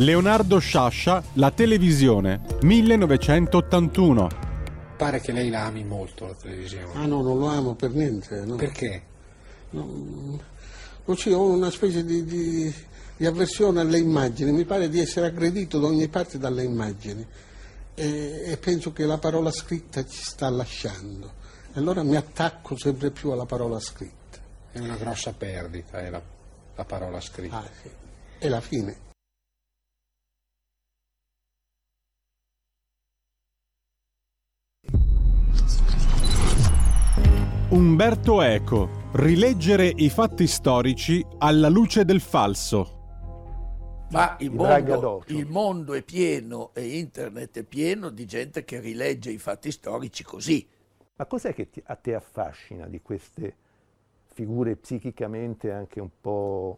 Leonardo Sciascia, La televisione, 1981. Pare che lei la ami molto la televisione. Ah no, non lo amo per niente. No. Perché? No, ci ho una specie di, di, di, avversione alle immagini, mi pare di essere aggredito da ogni parte dalle immagini e, e penso che la parola scritta ci sta lasciando. E allora mi attacco sempre più alla parola scritta. È una grossa perdita, è la, la parola scritta. Ah, sì. È la fine. Umberto Eco. Rileggere i fatti storici alla luce del falso. Ma il mondo, il mondo, è pieno e internet è pieno di gente che rilegge i fatti storici così. Ma cos'è che ti, a te affascina di queste figure psichicamente anche un po'...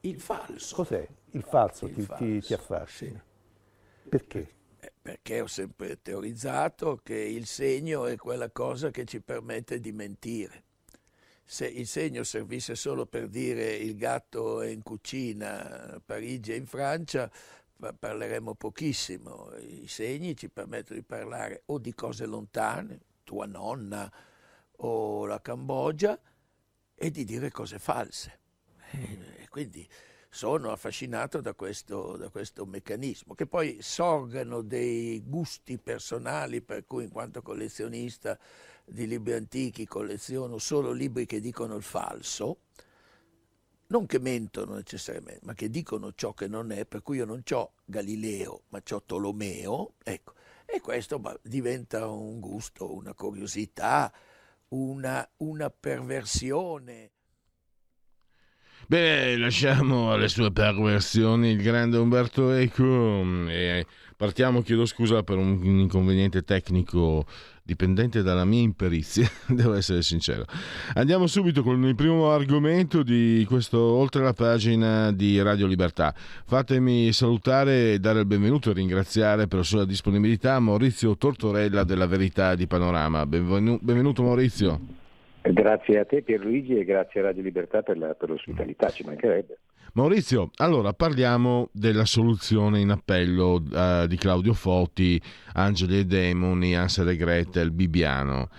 Il falso. Cos'è? Il falso, il ti, falso ti, ti, affascina. Sì. Perché? Perché ho sempre teorizzato che il segno è quella cosa che ci permette di mentire. Se il segno servisse solo per dire il gatto è in cucina a Parigi e in Francia, parleremo pochissimo. I segni ci permettono di parlare o di cose lontane, tua nonna o la Cambogia, e di dire cose false. E quindi sono affascinato da questo, da questo, meccanismo, che poi sorgano dei gusti personali, per cui in quanto collezionista di libri antichi colleziono solo libri che dicono il falso, non che mentono necessariamente, ma che dicono ciò che non è, per cui io non ho Galileo, ma ho Tolomeo, ecco, e questo diventa un gusto, una curiosità, una, una perversione Beh, lasciamo alle sue perversioni il grande Umberto Eco e partiamo, chiedo scusa per un inconveniente tecnico dipendente dalla mia imperizia, devo essere sincero. Andiamo subito con il primo argomento di questo oltre la pagina di Radio Libertà. Fatemi salutare e dare il benvenuto e ringraziare per la sua disponibilità Maurizio Tortorella della Verità di Panorama. Benvenuto Maurizio. Grazie a te Pierluigi e grazie a Radio Libertà per, la, per l'ospitalità, ci mancherebbe. Maurizio, allora parliamo della soluzione in appello uh, di Claudio Foti, Angeli e Demoni, Ansel e Gretel, Bibiano.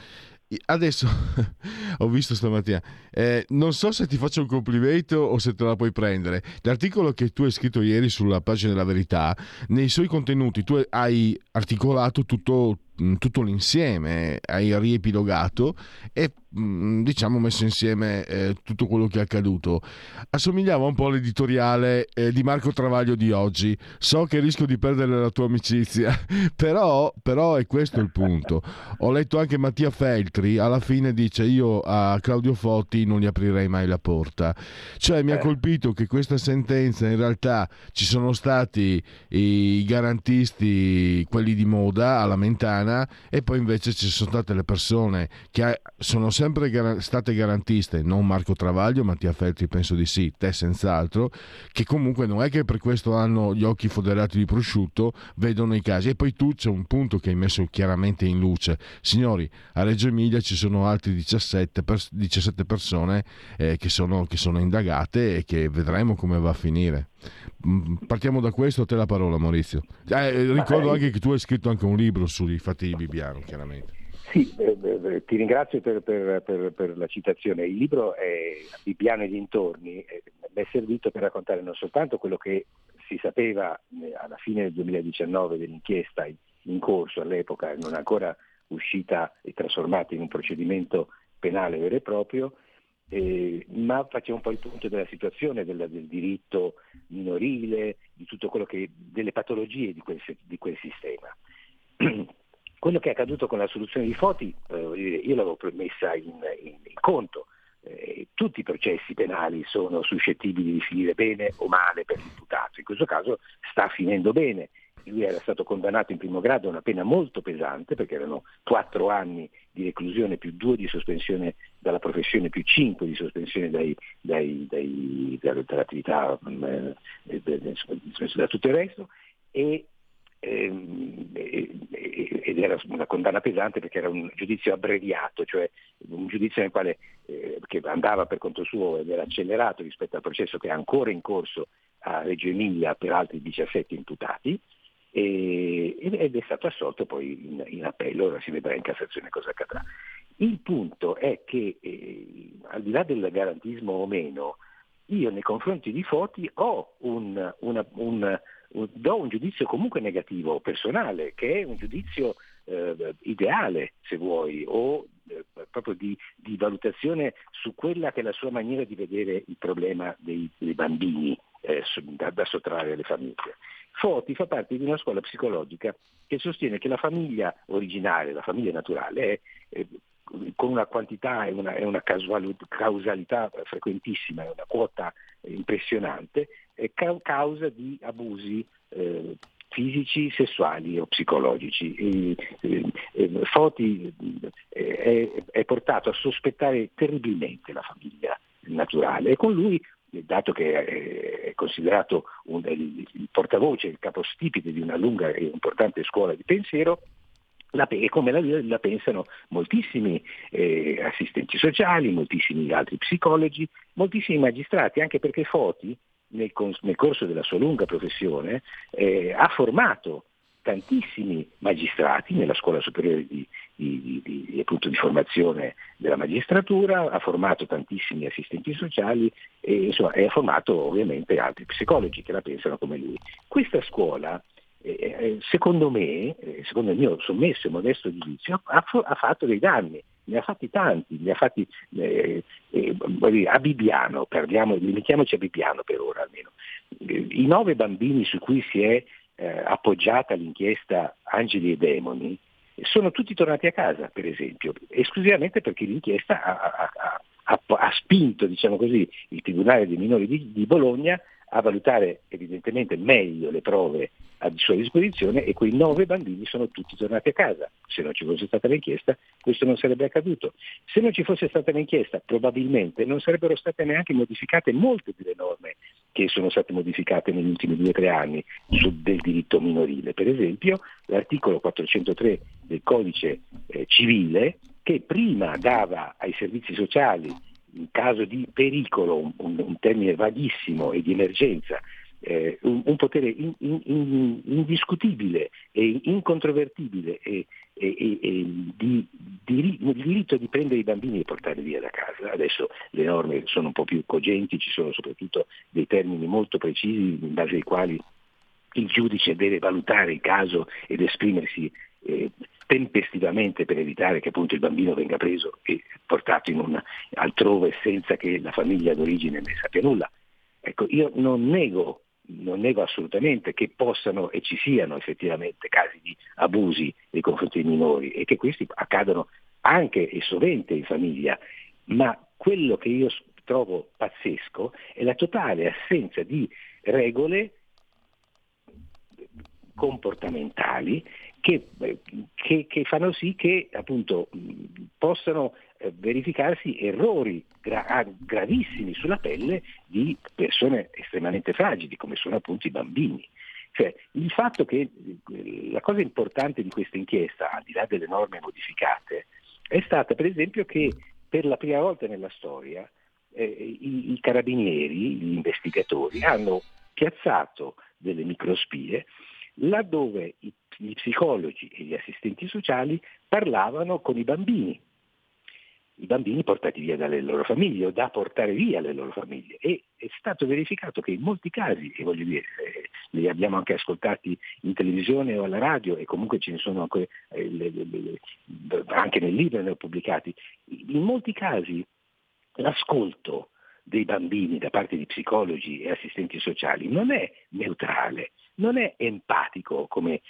Adesso ho visto stamattina, eh, non so se ti faccio un complimento o se te la puoi prendere. L'articolo che tu hai scritto ieri sulla pagina della verità, nei suoi contenuti tu hai articolato tutto, tutto l'insieme, hai riepilogato e diciamo messo insieme eh, tutto quello che è accaduto. Assomigliava un po' all'editoriale eh, di Marco Travaglio di oggi. So che rischio di perdere la tua amicizia però, però è questo il punto. Ho letto anche Mattia Feltri alla fine dice io a Claudio Fotti non gli aprirei mai la porta. Cioè mi ha eh. colpito che questa sentenza in realtà ci sono stati i garantisti quelli di moda alla Mentana e poi invece ci sono state le persone che sono sempre sempre gar- state garantiste, non Marco Travaglio, Mattia Feltri penso di sì, te senz'altro, che comunque non è che per questo hanno gli occhi foderati di prosciutto, vedono i casi. E poi tu c'è un punto che hai messo chiaramente in luce. Signori, a Reggio Emilia ci sono altre 17, pers- 17 persone eh, che, sono, che sono indagate e che vedremo come va a finire. Mm, partiamo da questo, a te la parola Maurizio. Eh, ricordo anche che tu hai scritto anche un libro sui fatti di Bibbiano, chiaramente. Sì, ti ringrazio per, per, per, per, la citazione. Il libro è Bibbiano e dintorni, eh, mi è servito per raccontare non soltanto quello che si sapeva eh, alla fine del 2019 dell'inchiesta in corso all'epoca, non ancora uscita e trasformata in un procedimento penale vero e proprio, eh, ma faceva un po' il punto della situazione del, del diritto minorile, di che, delle patologie di quel, di quel sistema. quello che è accaduto con la soluzione di Foti, eh, io l'avevo messa in, in, in conto, eh, tutti i processi penali sono suscettibili di finire bene o male per l'imputato, in questo caso sta finendo bene. Lui era stato condannato in primo grado a una pena molto pesante perché erano quattro anni di reclusione più due di sospensione dalla professione più cinque di sospensione dai, dai, dai, dall'attività eh, da tutto il resto. E ed era una condanna pesante perché era un giudizio abbreviato, cioè un giudizio nel quale, eh, che andava per conto suo ed era accelerato rispetto al processo che è ancora in corso a Reggio Emilia per altri 17 imputati ed è stato assolto poi in, in, appello, ora si vedrà in Cassazione cosa accadrà. Il punto è che eh, al di là del garantismo o meno, io nei confronti di Foti ho un, una, un, do un giudizio comunque negativo, personale, che è un giudizio eh, ideale, se vuoi, o eh, proprio di, di, valutazione su quella che è la sua maniera di vedere il problema dei, dei bambini eh, da, da sottrarre alle famiglie. Foti fa parte di una scuola psicologica che sostiene che la famiglia originale, la famiglia naturale, è con una quantità e una, una, causalità frequentissima, una quota impressionante, è causa di abusi eh, fisici, sessuali o psicologici. E, e, e Foti eh, è, è, portato a sospettare terribilmente la famiglia naturale e con lui, dato che è considerato un, il portavoce, il capostipite di una lunga e importante scuola di pensiero, la, e come la, la, pensano moltissimi eh, assistenti sociali, moltissimi altri psicologi, moltissimi magistrati, anche perché Foti nel, nel corso della sua lunga professione eh, ha formato tantissimi magistrati nella scuola superiore di, di, di, di, formazione della magistratura, ha formato tantissimi assistenti sociali e, insomma, e ha formato ovviamente altri psicologi che la pensano come lui. Questa scuola secondo me, eh, secondo il mio sommesso e modesto giudizio, ha, ha, fatto dei danni, ne ha fatti tanti, ne ha fatti eh, eh, a Bibbiano, parliamo, limitiamoci a Bibbiano per ora almeno. I nove bambini su cui si è appoggiata l'inchiesta Angeli e Demoni sono tutti tornati a casa, per esempio, esclusivamente perché l'inchiesta ha, ha, ha, ha spinto diciamo così, il Tribunale dei minori di, di Bologna a valutare evidentemente meglio le prove a sua disposizione e quei nove bambini sono tutti tornati a casa. Se non ci fosse stata l'inchiesta questo non sarebbe accaduto. Se non ci fosse stata l'inchiesta probabilmente non sarebbero state neanche modificate molte delle norme che sono state modificate negli ultimi due o tre anni su, del diritto minorile. Per esempio l'articolo 403 del codice eh, civile che prima dava ai servizi sociali in caso di pericolo, un, un termine vaghissimo e di emergenza, eh, un, un, potere in, in, in, indiscutibile e incontrovertibile e, e, e, e di, di, il diritto di prendere i bambini e portarli via da casa. Adesso le norme sono un po' più cogenti, ci sono soprattutto dei termini molto precisi in base ai quali il giudice deve valutare il caso ed esprimersi eh, tempestivamente per evitare che appunto il bambino venga preso e portato un altrove senza che la famiglia d'origine ne sappia nulla. Ecco, io non nego, non nego assolutamente che possano e ci siano effettivamente casi di abusi nei confronti dei minori e che questi accadano anche e sovente in famiglia, ma quello che io trovo pazzesco è la totale assenza di regole comportamentali che, che, che fanno sì che appunto possano eh, verificarsi errori gra- ah, gravissimi sulla pelle di persone estremamente fragili, come sono appunto i bambini. Cioè, il fatto che eh, la cosa importante di questa inchiesta, al di là delle norme modificate, è stata per esempio che per la prima volta nella storia eh, i, i carabinieri, gli investigatori, hanno piazzato delle microspie laddove i, gli psicologi e gli assistenti sociali parlavano con i bambini, i bambini portati via dalle loro famiglie o da portare via le loro famiglie. E è stato verificato che in molti casi, e voglio dire, eh, li abbiamo anche ascoltati in televisione o alla radio e comunque ce ne sono anche, eh, anche nel libro ne ho pubblicati, in molti casi l'ascolto dei bambini da parte di psicologi e assistenti sociali non è neutrale, non è empatico come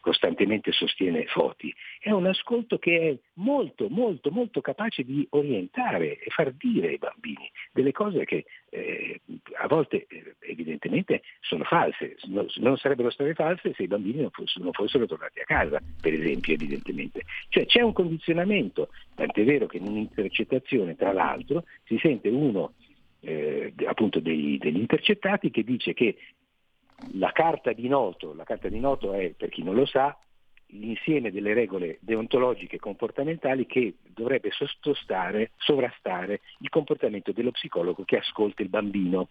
costantemente sostiene Foti, è un ascolto che è molto, molto, molto capace di orientare e far dire ai bambini delle cose che eh, a volte eh, evidentemente sono false, non, sarebbero state false se i bambini non fossero, non fossero, tornati a casa, per esempio, evidentemente. Cioè c'è un condizionamento, tant'è vero che in un'intercettazione, tra l'altro, si sente uno eh, appunto degli, degli intercettati che dice che la carta di noto, la carta di noto è, per chi non lo sa, l'insieme delle regole deontologiche e comportamentali che dovrebbe sottostare, sovrastare il comportamento dello psicologo che ascolta il bambino,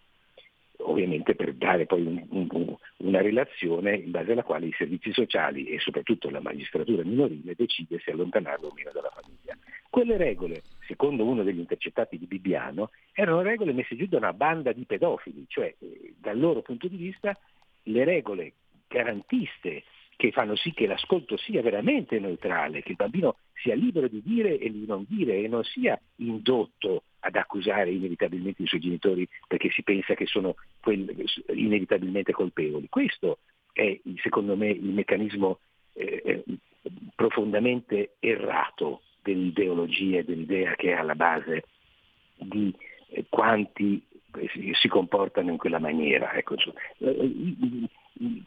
ovviamente per dare poi un, un, una relazione in base alla quale i servizi sociali e soprattutto la magistratura minorile decide se allontanarlo o meno dalla famiglia. Quelle regole, secondo uno degli intercettati di Bibbiano, erano regole messe giù da una banda di pedofili, cioè eh, dal loro punto di vista le regole garantiste che fanno sì che l'ascolto sia veramente neutrale, che il bambino sia libero di dire e di non dire e non sia indotto ad accusare inevitabilmente i suoi genitori perché si pensa che sono inevitabilmente colpevoli. Questo è secondo me il meccanismo eh, profondamente errato dell'ideologia e dell'idea che è alla base di eh, quanti si comportano in quella maniera. Ecco, eh,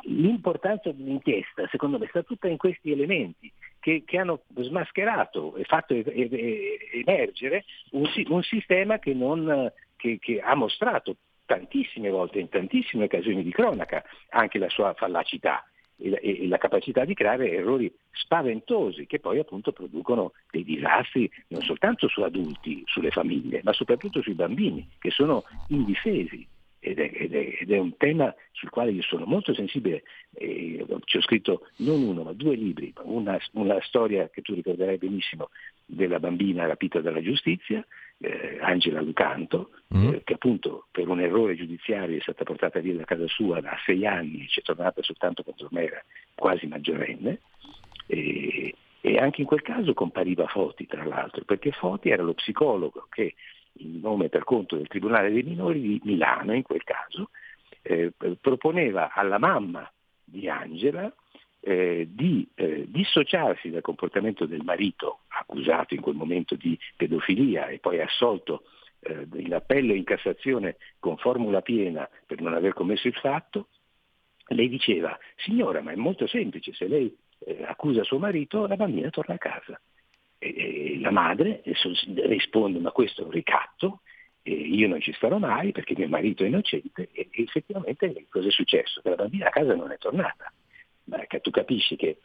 l'importanza dell'inchiesta, secondo me, sta tutta in questi elementi che, che hanno smascherato e fatto emergere un, un sistema che, non, che, che ha mostrato tantissime volte, in tantissime occasioni di cronaca, anche la sua fallacità e la capacità di creare errori spaventosi che poi appunto producono dei disastri non soltanto su adulti, sulle famiglie, ma soprattutto sui bambini che sono indifesi. Ed è, ed, è, ed è, un tema sul quale io sono molto sensibile, eh, ci ho scritto non uno ma due libri, una, una storia che tu ricorderai benissimo della bambina rapita dalla giustizia, eh, Angela Lucanto, mm. eh, che appunto per un errore giudiziario è stata portata via da casa sua da sei anni e ci è tornata soltanto quando ormai era quasi maggiorenne. E, e anche in quel caso compariva Foti, tra l'altro, perché Foti era lo psicologo che, in nome per conto del Tribunale dei minori di Milano, in quel caso, eh, proponeva alla mamma di Angela eh, di eh, dissociarsi dal comportamento del marito accusato in quel momento di pedofilia e poi assolto eh, in appello e in Cassazione con formula piena per non aver commesso il fatto, lei diceva, signora, ma è molto semplice, se lei eh, accusa suo marito, la bambina torna a casa. E, e la madre risponde, ma questo è un ricatto, io non ci starò mai perché mio marito è innocente e, e effettivamente cosa è successo? Che la bambina a casa non è tornata che tu capisci che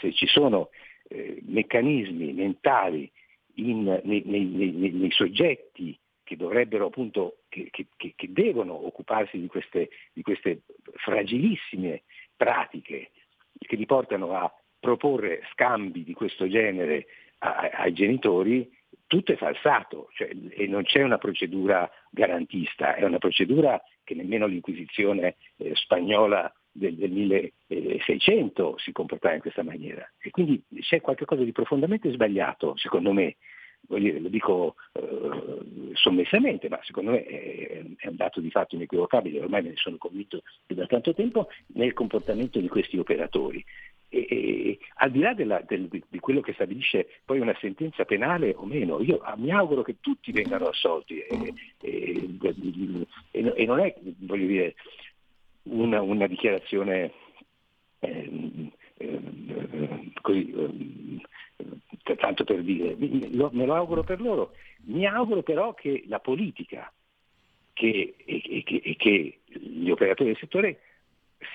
se ci sono eh, meccanismi mentali in, nei, nei, nei, nei, soggetti che dovrebbero appunto, che, che, che devono occuparsi di queste, di queste, fragilissime pratiche che li portano a proporre scambi di questo genere a, ai genitori, tutto è falsato cioè, e non c'è una procedura garantista, è una procedura che nemmeno l'Inquisizione eh, spagnola del, del 1600 si comportava in questa maniera. E quindi c'è qualcosa di profondamente sbagliato, secondo me, dire, lo dico eh, sommessamente, ma secondo me è, è, un dato di fatto inequivocabile, ormai me ne sono convinto da tanto tempo, nel comportamento di questi operatori. E, e, al di là della, del, di quello che stabilisce poi una sentenza penale o meno, io mi auguro che tutti vengano assolti e, e non è, voglio dire, una, una dichiarazione eh, eh, così, eh, tanto per dire, me lo auguro per loro, mi auguro però che la politica che, e, che, e che gli operatori del settore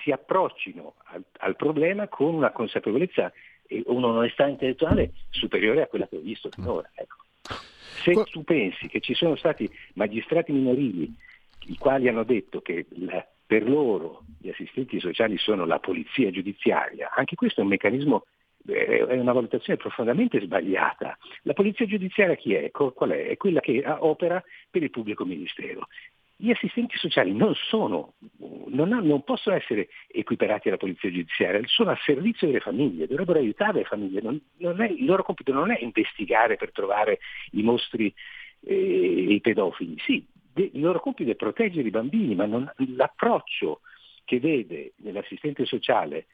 si approccino al, al problema con una consapevolezza e un'onestà intellettuale superiore a quella che ho visto finora. Ecco. Se tu pensi che ci sono stati magistrati minorili i quali hanno detto che la, per loro gli assistenti sociali sono la polizia giudiziaria, anche questo è un meccanismo è una valutazione profondamente sbagliata. La polizia giudiziaria chi è? Qual è? È quella che opera per il pubblico ministero. Gli assistenti sociali non, sono, non, ha, non possono essere equiparati alla polizia giudiziaria, sono a servizio delle famiglie, dovrebbero aiutare le famiglie. Non, è, il loro compito non è investigare per trovare i mostri e eh, i pedofili. Sì, il loro compito è proteggere i bambini, ma non, l'approccio che vede nell'assistente sociale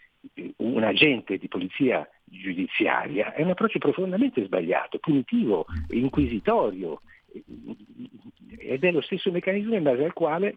un agente di polizia giudiziaria è un approccio profondamente sbagliato, punitivo, inquisitorio ed è lo stesso meccanismo in base al quale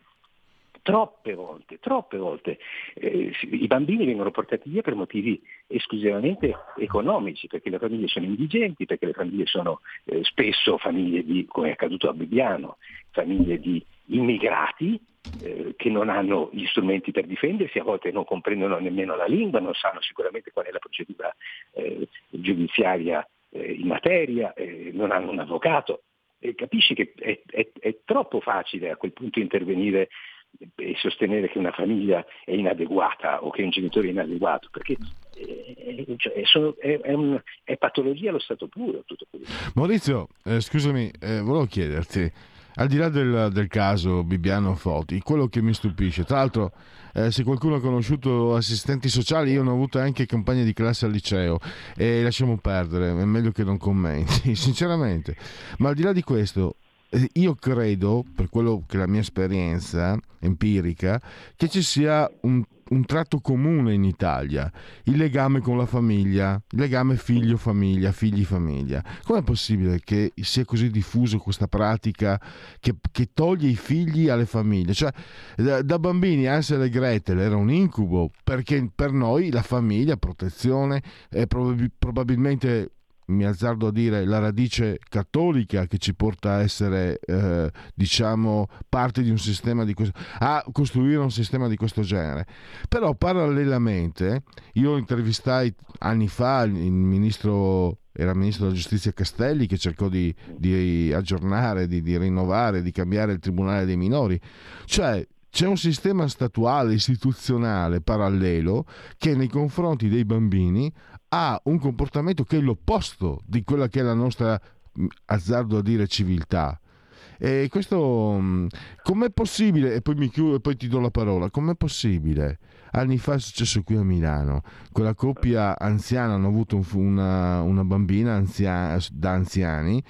troppe volte, troppe volte eh, i bambini vengono portati via per motivi esclusivamente economici, perché le famiglie sono indigenti, perché le famiglie sono eh, spesso famiglie di, come è accaduto a Bibbiano, famiglie di immigrati eh, che non hanno gli strumenti per difendersi, a volte non comprendono nemmeno la lingua, non sanno sicuramente qual è la procedura eh, giudiziaria eh, in materia, eh, non hanno un avvocato. Capisci che è, è, è troppo facile a quel punto intervenire e sostenere che una famiglia è inadeguata o che un genitore è inadeguato, perché è, cioè, sono, è, è, un, è, patologia allo stato puro tutto. Maurizio, eh, scusami, eh, volevo chiederti, al di là del, del, caso Bibiano Foti, quello che mi stupisce, tra l'altro eh, se qualcuno ha conosciuto assistenti sociali, io ne ho avuto anche compagni di classe al liceo e lasciamo perdere, è meglio che non commenti, sinceramente. Ma al di là di questo, eh, io credo, per quello che è la mia esperienza empirica, che ci sia un un tratto comune in Italia, il legame con la famiglia, il legame figlio-famiglia, figli-famiglia. Com'è possibile che sia così diffuso questa pratica che, che toglie i figli alle famiglie? Cioè, da, da, bambini Ansel e Gretel era un incubo, perché per noi la famiglia, protezione, è probab- probabilmente mi azzardo a dire, la radice cattolica che ci porta a essere, eh, diciamo, parte di un sistema di questo, a costruire un sistema di questo genere. Però parallelamente, io intervistai anni fa il ministro era ministro della giustizia Castelli che cercò di, di aggiornare, di, di, rinnovare, di cambiare il tribunale dei minori. Cioè c'è un sistema statuale, istituzionale parallelo che nei confronti dei bambini ha un comportamento che è l'opposto di quella che è la nostra, mm, azzardo a dire, civiltà. E questo mm, com'è possibile? E poi mi chiudo e poi ti do la parola. Com'è possibile? Anni fa è successo qui a Milano. Quella coppia anziana hanno avuto una, una bambina anzia, da anziani.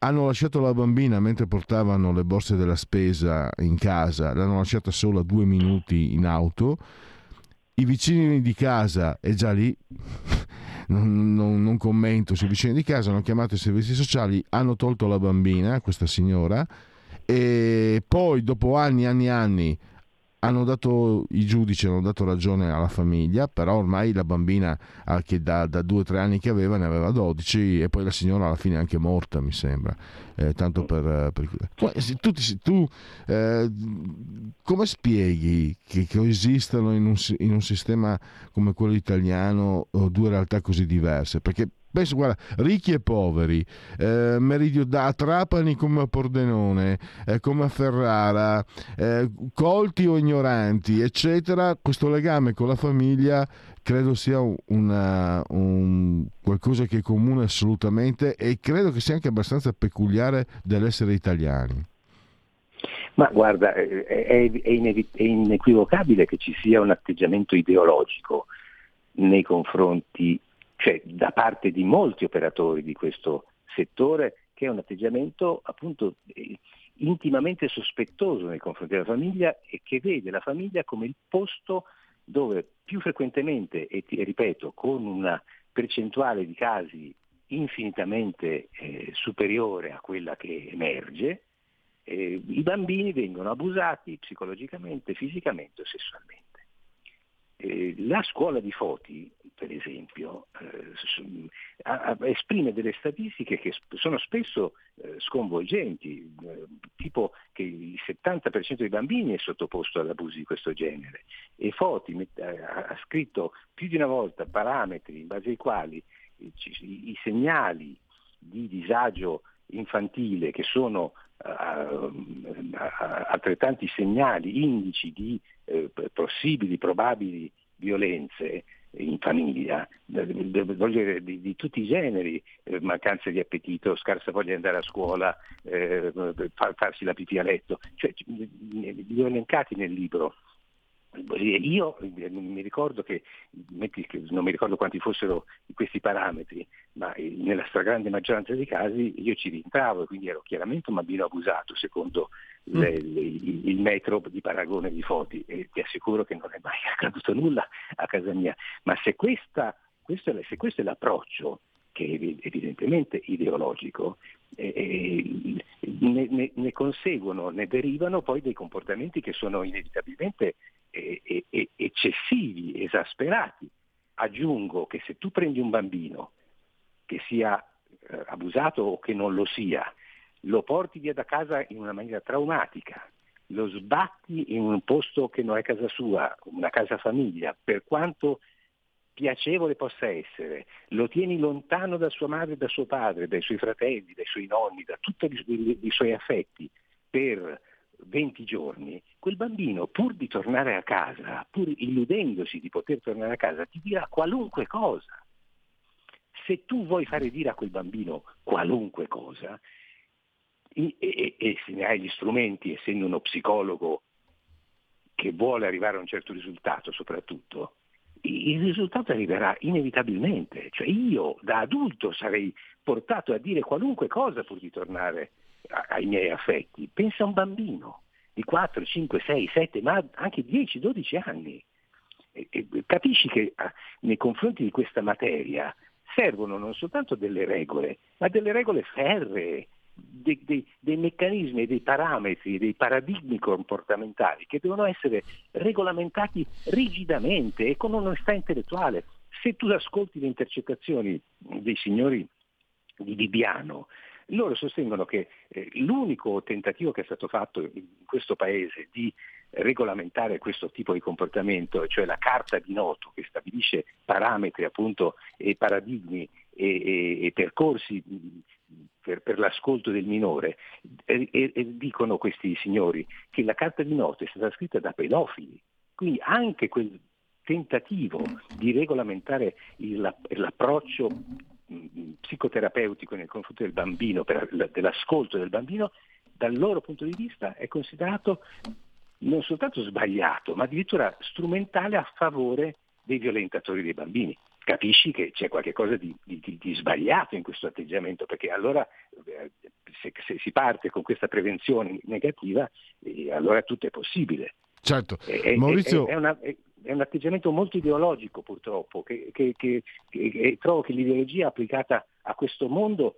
Hanno lasciato la bambina mentre portavano le borse della spesa in casa, l'hanno lasciata solo due minuti in auto i vicini di casa, e già lì non, non, non, commento sui vicini di casa, hanno chiamato i servizi sociali, hanno tolto la bambina, questa signora, e poi dopo anni e anni e anni hanno dato, i giudici hanno dato ragione alla famiglia, però ormai la bambina che da, da due o tre anni che aveva ne aveva 12 e poi la signora alla fine è anche morta, mi sembra. Eh, tanto per, per... Tu, tu, eh, come spieghi che, che esistano in in un, sistema come quello italiano due realtà così diverse? Perché Penso, guarda, ricchi e poveri, eh, meridio da Trapani come a Pordenone, eh, come a Ferrara, eh, colti o ignoranti, eccetera, questo legame con la famiglia credo sia una, un, qualcosa che è comune assolutamente e credo che sia anche abbastanza peculiare dell'essere italiani. Ma guarda, è, è, è inequivocabile che ci sia un atteggiamento ideologico nei confronti cioè da parte di molti operatori di questo settore, che è un atteggiamento appunto intimamente sospettoso nei confronti della famiglia e che vede la famiglia come il posto dove più frequentemente, e, ti, ripeto, con una percentuale di casi infinitamente eh, superiore a quella che emerge, eh, i bambini vengono abusati psicologicamente, fisicamente o sessualmente. Eh, la scuola di Foti, per esempio, eh, a, esprime delle statistiche che sono spesso eh, sconvolgenti, eh, tipo che il 70% dei bambini è sottoposto ad abusi di questo genere. E Foti met, ha, ha scritto più di una volta parametri in base ai quali i, i, i segnali di disagio infantile che sono uh, altrettanti segnali, indici di possibili, probabili violenze in famiglia, dire, di, di, tutti i generi, eh, mancanza di appetito, scarsa voglia di andare a scuola, eh, farsi la pipì a letto, cioè, li ho elencati nel libro. Io eh, mi ricordo che, non mi ricordo quanti fossero questi parametri, ma eh, nella stragrande maggioranza dei casi io ci rientravo e quindi ero chiaramente un bambino abusato secondo mm. le, le, il metro di paragone di Foti e ti assicuro che non è mai accaduto nulla a casa mia. Ma se, questa, questo, è, se questo è l'approccio che è evidentemente ideologico, eh, ne, ne, ne, conseguono, ne derivano poi dei comportamenti che sono inevitabilmente eh, eh, eccessivi, esasperati. Aggiungo che se tu prendi un bambino che sia eh, abusato o che non lo sia, lo porti via da casa in una maniera traumatica, lo sbatti in un posto che non è casa sua, una casa famiglia, per quanto piacevole possa essere, lo tieni lontano da sua madre da suo padre, dai suoi fratelli, dai suoi nonni, da tutti i suoi affetti, per 20 giorni, quel bambino, pur di tornare a casa, pur illudendosi di poter tornare a casa, ti dirà qualunque cosa. Se tu vuoi fare dire a quel bambino qualunque cosa, e, e, e se ne hai gli strumenti, essendo uno psicologo che vuole arrivare a un certo risultato soprattutto, il risultato arriverà inevitabilmente. Cioè io da adulto sarei portato a dire qualunque cosa pur di tornare ai miei affetti. Pensa a un bambino di 4, 5, 6, 7, ma anche 10, 12 anni. E, e, capisci che ah, nei confronti di questa materia servono non soltanto delle regole, ma delle regole ferree, dei, dei, dei meccanismi, dei parametri, dei paradigmi comportamentali che devono essere regolamentati rigidamente e con onestà intellettuale. Se tu ascolti le intercettazioni dei signori di Bibiano, loro sostengono che eh, l'unico tentativo che è stato fatto in questo paese di regolamentare questo tipo di comportamento, cioè la carta di noto che stabilisce parametri appunto, e paradigmi e, e, percorsi per, per, l'ascolto del minore e, e, dicono questi signori che la carta di noto è stata scritta da pedofili, quindi anche quel tentativo di regolamentare il, l'approccio psicoterapeutico nei confronti del bambino, per, dell'ascolto del bambino, dal loro punto di vista è considerato non soltanto sbagliato, ma addirittura strumentale a favore dei violentatori dei bambini. Capisci che c'è qualcosa di, di, di sbagliato in questo atteggiamento, perché allora eh, se, se, si parte con questa prevenzione negativa, eh, allora tutto è possibile. Certo, è, Maurizio... È, è, una, è un atteggiamento molto ideologico purtroppo, che, che, che, che, trovo che l'ideologia applicata a questo mondo,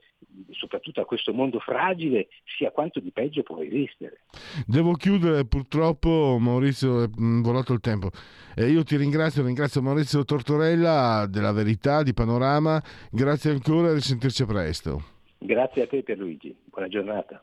soprattutto a questo mondo fragile, sia quanto di peggio può esistere. Devo chiudere purtroppo, Maurizio, è volato il tempo. Eh, io ti ringrazio, ringrazio Maurizio Tortorella della Verità, di Panorama, grazie ancora e risentirci presto. Grazie a te Pierluigi, buona giornata.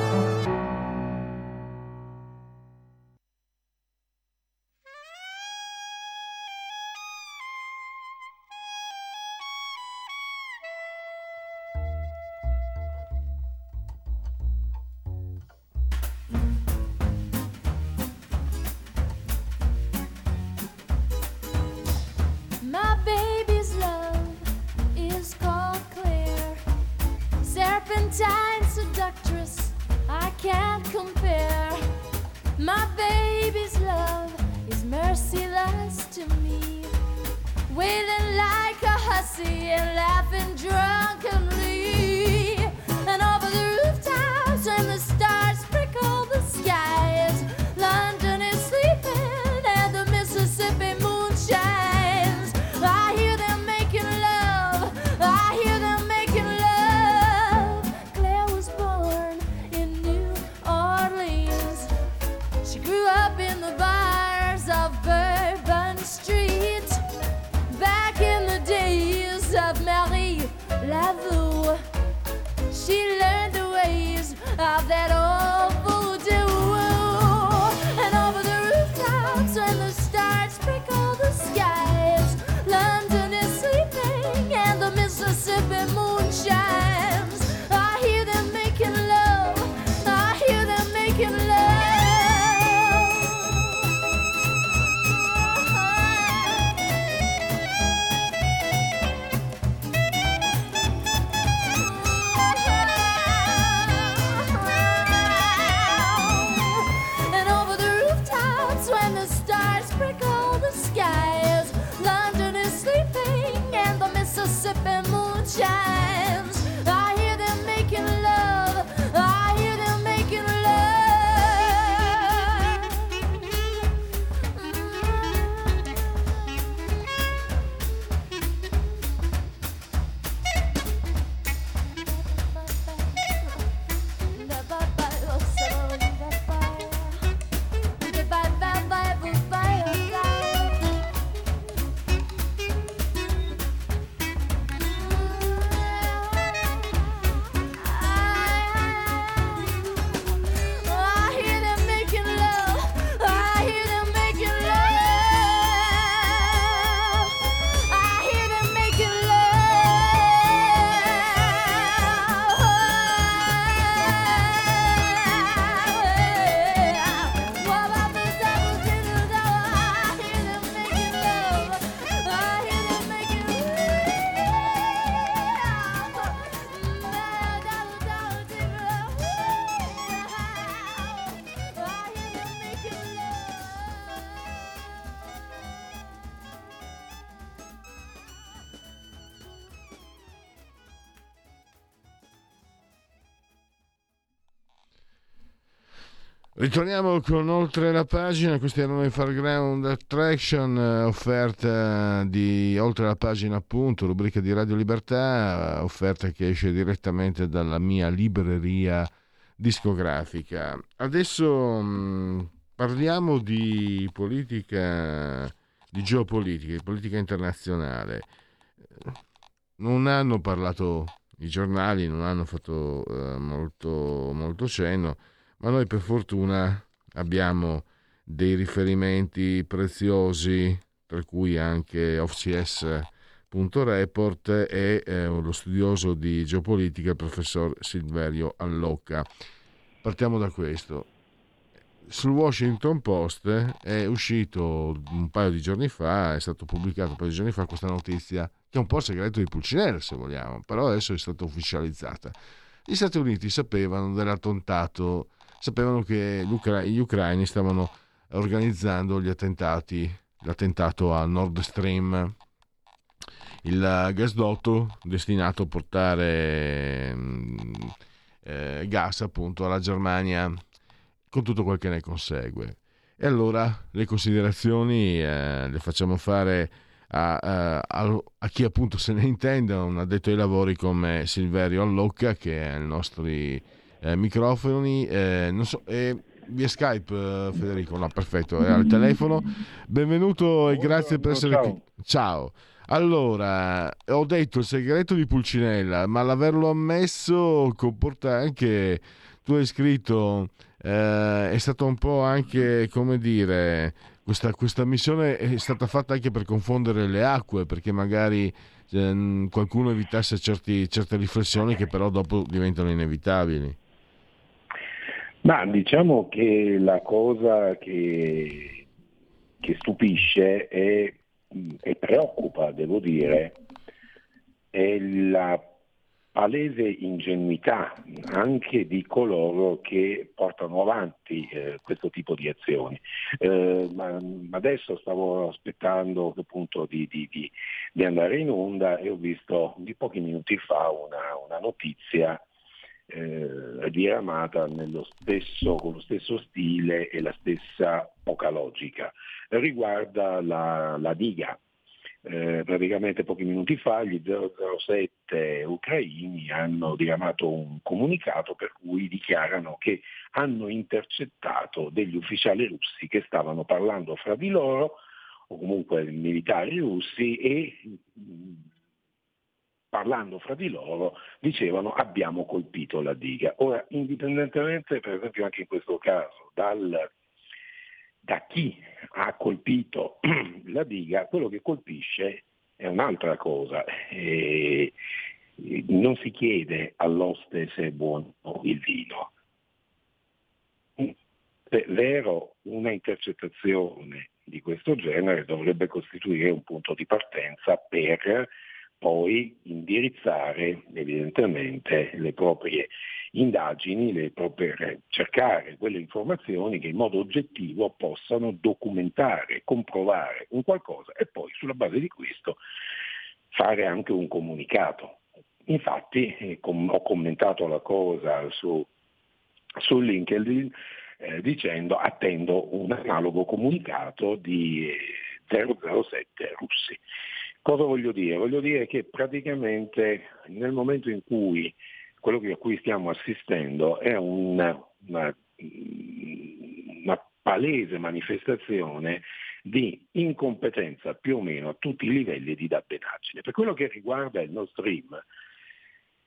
Of that Ritorniamo con oltre la pagina, questi erano i Farground Attraction, eh, offerta di oltre la pagina appunto, rubrica di Radio Libertà, eh, offerta che esce direttamente dalla mia libreria discografica. Adesso mh, parliamo di politica, di geopolitica, di politica internazionale. Non hanno parlato i giornali, non hanno fatto eh, molto, molto cenno ma noi per fortuna abbiamo dei riferimenti preziosi, tra cui anche OFCS.report e eh, lo studioso di geopolitica, il professor Silverio Allocca. Partiamo da questo. Sul Washington Post è uscito un paio di giorni fa, è stato pubblicato un paio di giorni fa questa notizia, che è un po' segreto di Pulcinella se vogliamo, però adesso è stata ufficializzata. Gli Stati Uniti sapevano dell'attentato sapevano che gli ucraini stavano organizzando gli attentati, l'attentato a Nord Stream, il gasdotto destinato a portare eh, gas appunto alla Germania con tutto quel che ne consegue. E allora le considerazioni eh, le facciamo fare a, a, a, chi appunto se ne intende, un addetto ai lavori come Silverio Allocca che è il nostro eh, microfoni, eh, non so, eh, via Skype eh, Federico, no perfetto, è al telefono. Benvenuto e grazie per essere qui. Ciao. Allora, ho detto il segreto di Pulcinella, ma l'averlo ammesso comporta anche, tu hai scritto, eh, è stato un po' anche, come dire, questa, questa missione è stata fatta anche per confondere le acque, perché magari eh, qualcuno evitasse certi, certe riflessioni che però dopo diventano inevitabili. Ma diciamo che la cosa che, che stupisce e, e, preoccupa, devo dire, è la palese ingenuità anche di coloro che portano avanti eh, questo tipo di azioni. Eh, ma, adesso stavo aspettando appunto di, di, di, andare in onda e ho visto di pochi minuti fa una, una notizia eh, diramata stesso, con lo stesso stile e la stessa poca logica. Riguarda la, la diga eh, praticamente pochi minuti fa gli 007 ucraini hanno diramato un comunicato per cui dichiarano che hanno intercettato degli ufficiali russi che stavano parlando fra di loro o comunque militari russi e parlando fra di loro dicevano abbiamo colpito la diga. Ora, indipendentemente per esempio anche in questo caso dal da chi ha colpito la diga, quello che colpisce è un'altra cosa. E non si chiede all'oste se è buono il vino. È vero, una intercettazione di questo genere dovrebbe costituire un punto di partenza per poi indirizzare evidentemente le proprie indagini le, per cercare quelle informazioni che in modo oggettivo possano documentare, comprovare un qualcosa e poi sulla base di questo fare anche un comunicato. Infatti eh, com- ho commentato la cosa su, su LinkedIn eh, dicendo attendo un analogo comunicato di 007 russi. Cosa voglio dire? Voglio dire che praticamente nel momento in cui quello a cui stiamo assistendo è una, una, una palese manifestazione di incompetenza più o meno a tutti i livelli di dabbenaggine. Per quello che riguarda il Nord Stream,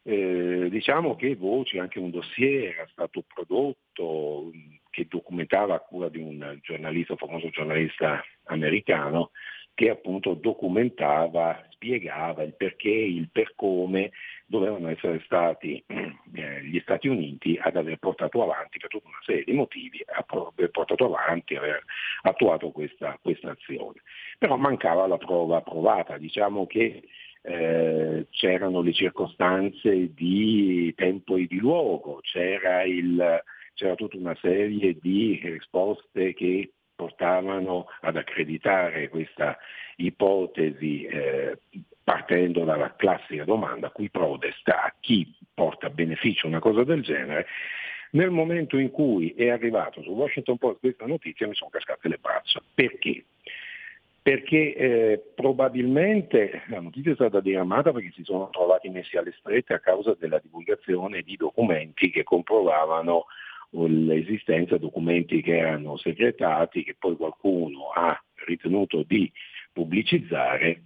eh, diciamo che Voci, anche un dossier era stato prodotto che documentava a cura di un giornalista, un famoso giornalista americano, che appunto documentava, spiegava il perché, il per come dovevano essere stati eh, gli Stati Uniti ad aver portato avanti per tutta una serie di motivi, aver portato avanti, aver attuato questa, questa azione. Però mancava la prova provata, diciamo che eh, c'erano le circostanze di tempo e di luogo, c'era, il, c'era tutta una serie di risposte che portavano ad accreditare questa ipotesi eh, partendo dalla classica domanda qui prodest a chi porta beneficio una cosa del genere, nel momento in cui è arrivato su Washington Post questa notizia mi sono cascate le braccia. Perché? Perché eh, probabilmente la notizia è stata diramata perché si sono trovati messi alle strette a causa della divulgazione di documenti che comprovavano l'esistenza di documenti che erano segretati, che poi qualcuno ha ritenuto di pubblicizzare,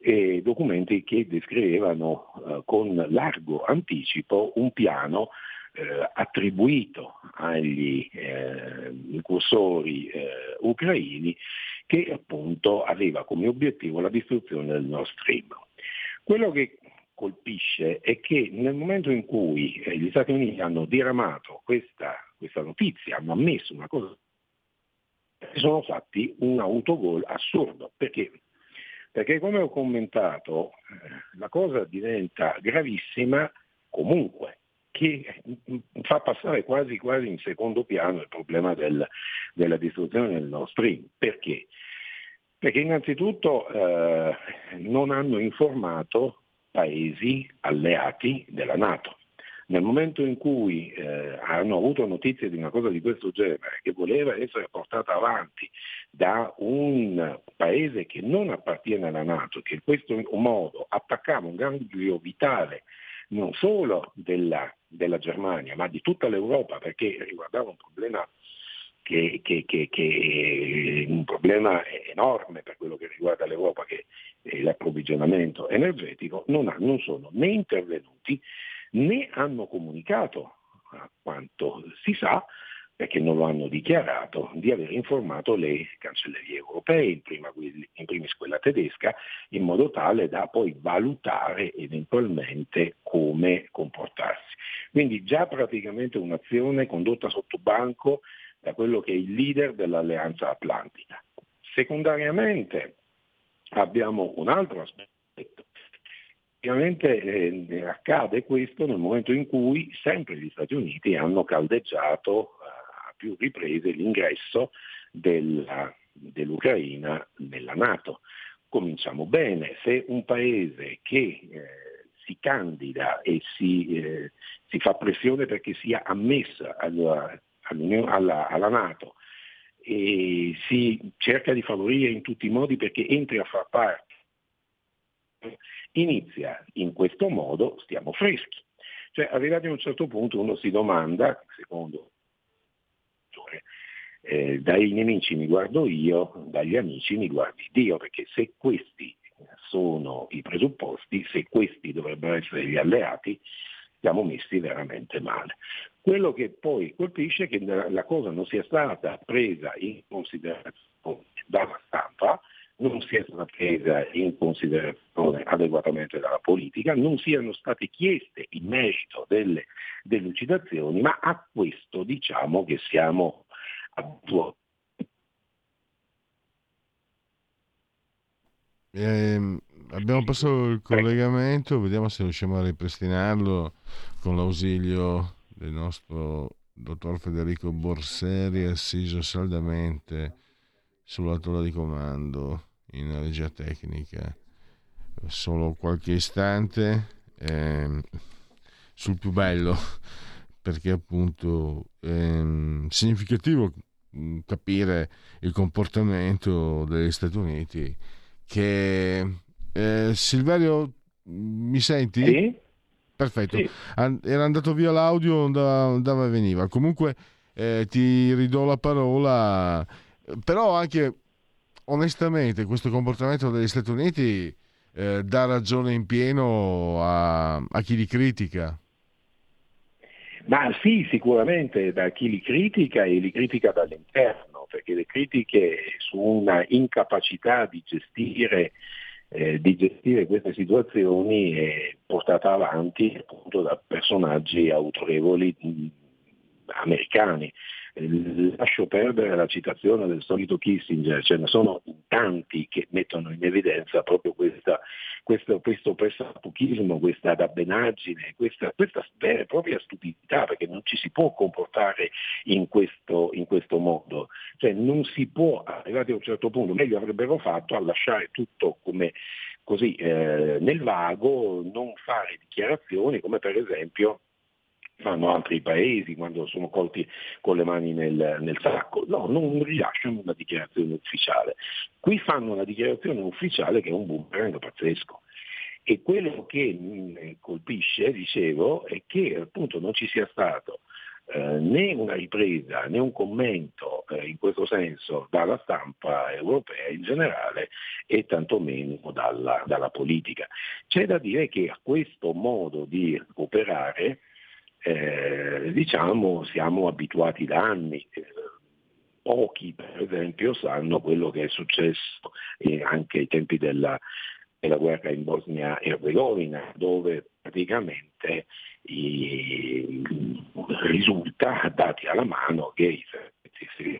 e documenti che descrivevano eh, con largo anticipo un piano eh, attribuito agli eh, incursori eh, ucraini che appunto aveva come obiettivo la distruzione del Nord Stream. Quello che colpisce è che nel momento in cui eh, gli Stati Uniti hanno diramato questa, questa notizia, hanno ammesso una cosa, si sono fatti un autogol assurdo. Perché? Perché come ho commentato, eh, la cosa diventa gravissima comunque, che fa passare quasi, quasi in secondo piano il problema del, della distruzione del Nord Stream. Perché? Perché innanzitutto eh, non hanno informato paesi alleati della Nato. Nel momento in cui eh, hanno avuto notizie di una cosa di questo genere, che voleva essere portata avanti da un paese che non appartiene alla Nato, che in questo modo attaccava un ganglio vitale non solo della, della Germania, ma di tutta l'Europa, perché riguardava un problema che, che, che, che, un problema enorme per quello che riguarda l'Europa, che è l'approvvigionamento energetico, non, ha, non sono né intervenuti né hanno comunicato, a quanto si sa, perché non lo hanno dichiarato, di aver informato le cancellerie europee, in, prima, in primis quella tedesca, in modo tale da poi valutare eventualmente come comportarsi. Quindi già praticamente un'azione condotta sotto banco da quello che è il leader dell'Alleanza Atlantica. Secondariamente abbiamo un altro aspetto Ovviamente eh, accade questo nel momento in cui sempre gli Stati Uniti hanno caldeggiato eh, a più riprese l'ingresso della, dell'Ucraina nella Nato. Cominciamo bene, se un paese che eh, si candida e si, eh, si, fa pressione perché sia ammessa alla, alla, alla Nato e si cerca di favorire in tutti i modi perché entri a far parte inizia in questo modo, stiamo freschi. Cioè, arrivati a un certo punto uno si domanda, secondo eh, dai nemici mi guardo io, dagli amici mi guardi Dio, perché se questi sono i presupposti, se questi dovrebbero essere gli alleati, siamo messi veramente male. Quello che poi colpisce è che la cosa non sia stata presa in considerazione dalla stampa, non sia stata presa in considerazione adeguatamente dalla politica, non siano state chieste in merito delle delucidazioni, ma a questo diciamo che siamo abituati. Eh, abbiamo passato il collegamento, vediamo se riusciamo a ripristinarlo con l'ausilio del nostro dottor Federico Borseri, assiso saldamente sulla tolla di comando in regia tecnica solo qualche istante eh, sul più bello perché appunto è ehm, significativo mm, capire il comportamento degli Stati Uniti che eh, Silverio mi senti? Sì. Perfetto, sì. era andato via l'audio, andava e veniva. Comunque eh, ti ridò la parola, però anche onestamente questo comportamento degli Stati Uniti eh, dà ragione in pieno a, a, chi li critica. Ma sì, sicuramente da chi li critica e li critica dall'interno, perché le critiche su una incapacità di gestire, eh, di gestire queste situazioni è portata avanti appunto da personaggi autorevoli mh, americani lascio perdere la citazione del solito Kissinger, ce ne sono tanti che mettono in evidenza proprio questa, questo, questo pressapuchismo, questa dabbenaggine, questa, questa vera e propria stupidità, perché non ci si può comportare in questo, in questo modo. Cioè non si può, arrivati a un certo punto, meglio avrebbero fatto a lasciare tutto come così eh, nel vago, non fare dichiarazioni come per esempio fanno altri paesi quando sono colti con le mani nel, nel, sacco. No, non rilasciano una dichiarazione ufficiale. Qui fanno una dichiarazione ufficiale che è un boomerang pazzesco. E quello che mi colpisce, dicevo, è che appunto non ci sia stato eh, né una ripresa né un commento eh, in questo senso dalla stampa europea in generale e tantomeno dalla, dalla politica. C'è da dire che a questo modo di operare diciamo siamo abituati da anni. Eh, pochi per esempio sanno quello che è successo anche ai tempi della, della guerra in Bosnia-Herzegovina, dove praticamente i, risulta dati alla mano che i servizi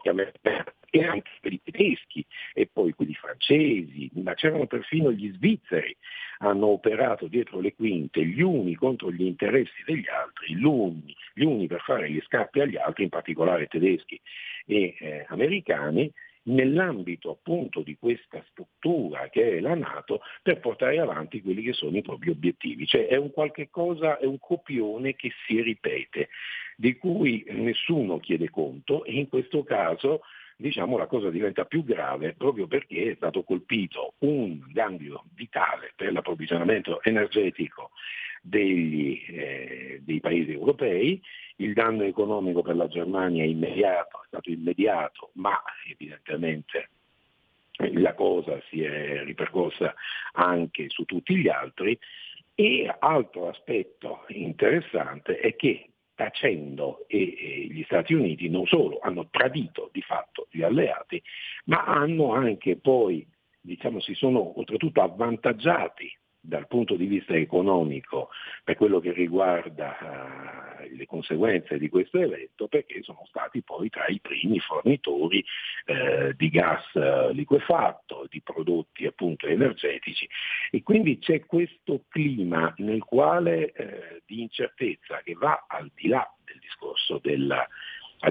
e anche quelli tedeschi e poi quelli francesi, ma c'erano perfino gli svizzeri, hanno operato dietro le quinte gli uni contro gli interessi degli altri, gli uni, gli uni per fare gli scappi agli altri, in particolare tedeschi e eh, americani, nell'ambito appunto di questa struttura che è la Nato per portare avanti quelli che sono i propri obiettivi. Cioè è un qualche cosa, è un copione che si ripete, di cui nessuno chiede conto e in questo caso diciamo, la cosa diventa più grave proprio perché è stato colpito un ganglio vitale per l'approvvigionamento energetico degli, eh, dei paesi europei, il danno economico per la Germania è immediato, è stato immediato, ma evidentemente la cosa si è ripercorsa anche su tutti gli altri. E altro aspetto interessante è che tacendo e, e gli Stati Uniti non solo hanno tradito di fatto gli alleati, ma hanno anche poi, diciamo, si sono oltretutto avvantaggiati dal punto di vista economico per quello che riguarda uh, le conseguenze di questo evento perché sono stati poi tra i primi fornitori uh, di gas uh, liquefatto, di prodotti appunto energetici. E quindi c'è questo clima nel quale di incertezza che va al di là del discorso della,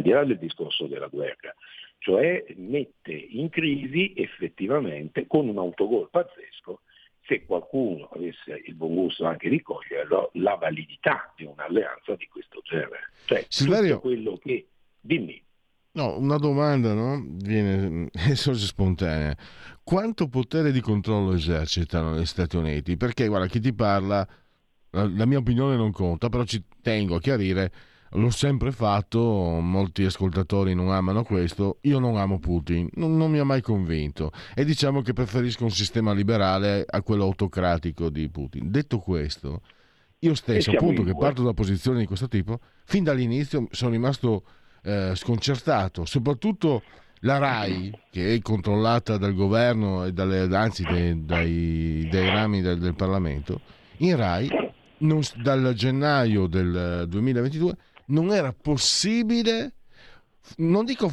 di là del discorso della guerra. Cioè mette in crisi effettivamente con un autogol pazzesco se qualcuno avesse il buon gusto anche di coglierlo, la validità di un'alleanza di questo genere. Cioè, Silverio, tutto quello che... Dimmi. No, una domanda no? Viene, sorge spontanea. Quanto potere di controllo esercitano gli Stati Uniti? Perché, guarda, chi ti parla, la, la mia opinione non conta, però ci tengo a chiarire l'ho sempre fatto, molti ascoltatori non amano questo, io non amo Putin, non, non, mi ha mai convinto. E diciamo che preferisco un sistema liberale a quello autocratico di Putin. Detto questo, io stesso appunto che parto da posizioni di questo tipo, fin dall'inizio sono rimasto eh, sconcertato, soprattutto la RAI che è controllata dal governo e dalle, anzi dei, dai, dai rami del, del Parlamento, in RAI non, dal gennaio del 2022 non era possibile, non dico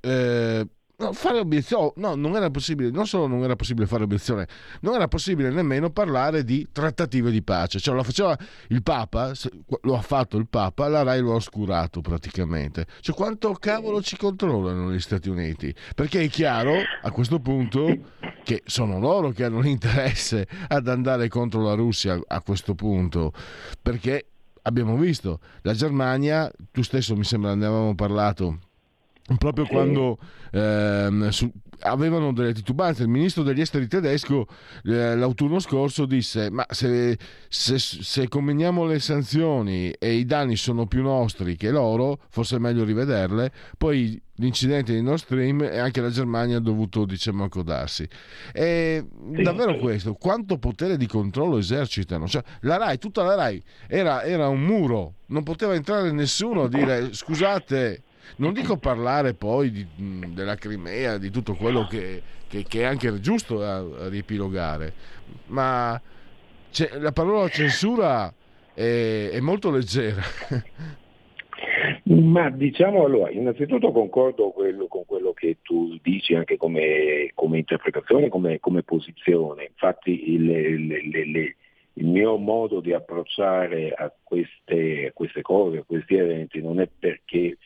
eh, fare obiezione, no, non era possibile, non solo non era possibile fare obiezione, non era possibile nemmeno parlare di trattative di pace, cioè lo faceva il Papa, lo ha fatto il Papa, la RAI lo ha oscurato praticamente, cioè quanto cavolo ci controllano gli Stati Uniti? Perché è chiaro a questo punto che sono loro che hanno l'interesse ad andare contro la Russia a questo punto, perché abbiamo visto. La Germania, tu stesso mi sembra ne avevamo parlato proprio quando ehm, su, avevano delle titubanze. Il ministro degli esteri tedesco eh, l'autunno scorso disse: Ma se, se, se, combiniamo le sanzioni e i danni sono più nostri che loro, forse è meglio rivederle. Poi l'incidente di Nord Stream e anche la Germania ha dovuto diciamo accodarsi. E sì, davvero sì. questo, quanto potere di controllo esercitano? Cioè, la RAI, tutta la RAI era, era un muro, non poteva entrare nessuno a dire scusate non dico parlare poi di, della Crimea, di tutto quello che, che, che è anche giusto a, a riepilogare, ma la parola censura è, è molto leggera. Ma diciamo allora, innanzitutto concordo quello, con quello che tu dici anche come, come interpretazione, come, come, posizione. Infatti il, il, il, il, mio modo di approcciare a queste, a queste cose, a questi eventi, non è perché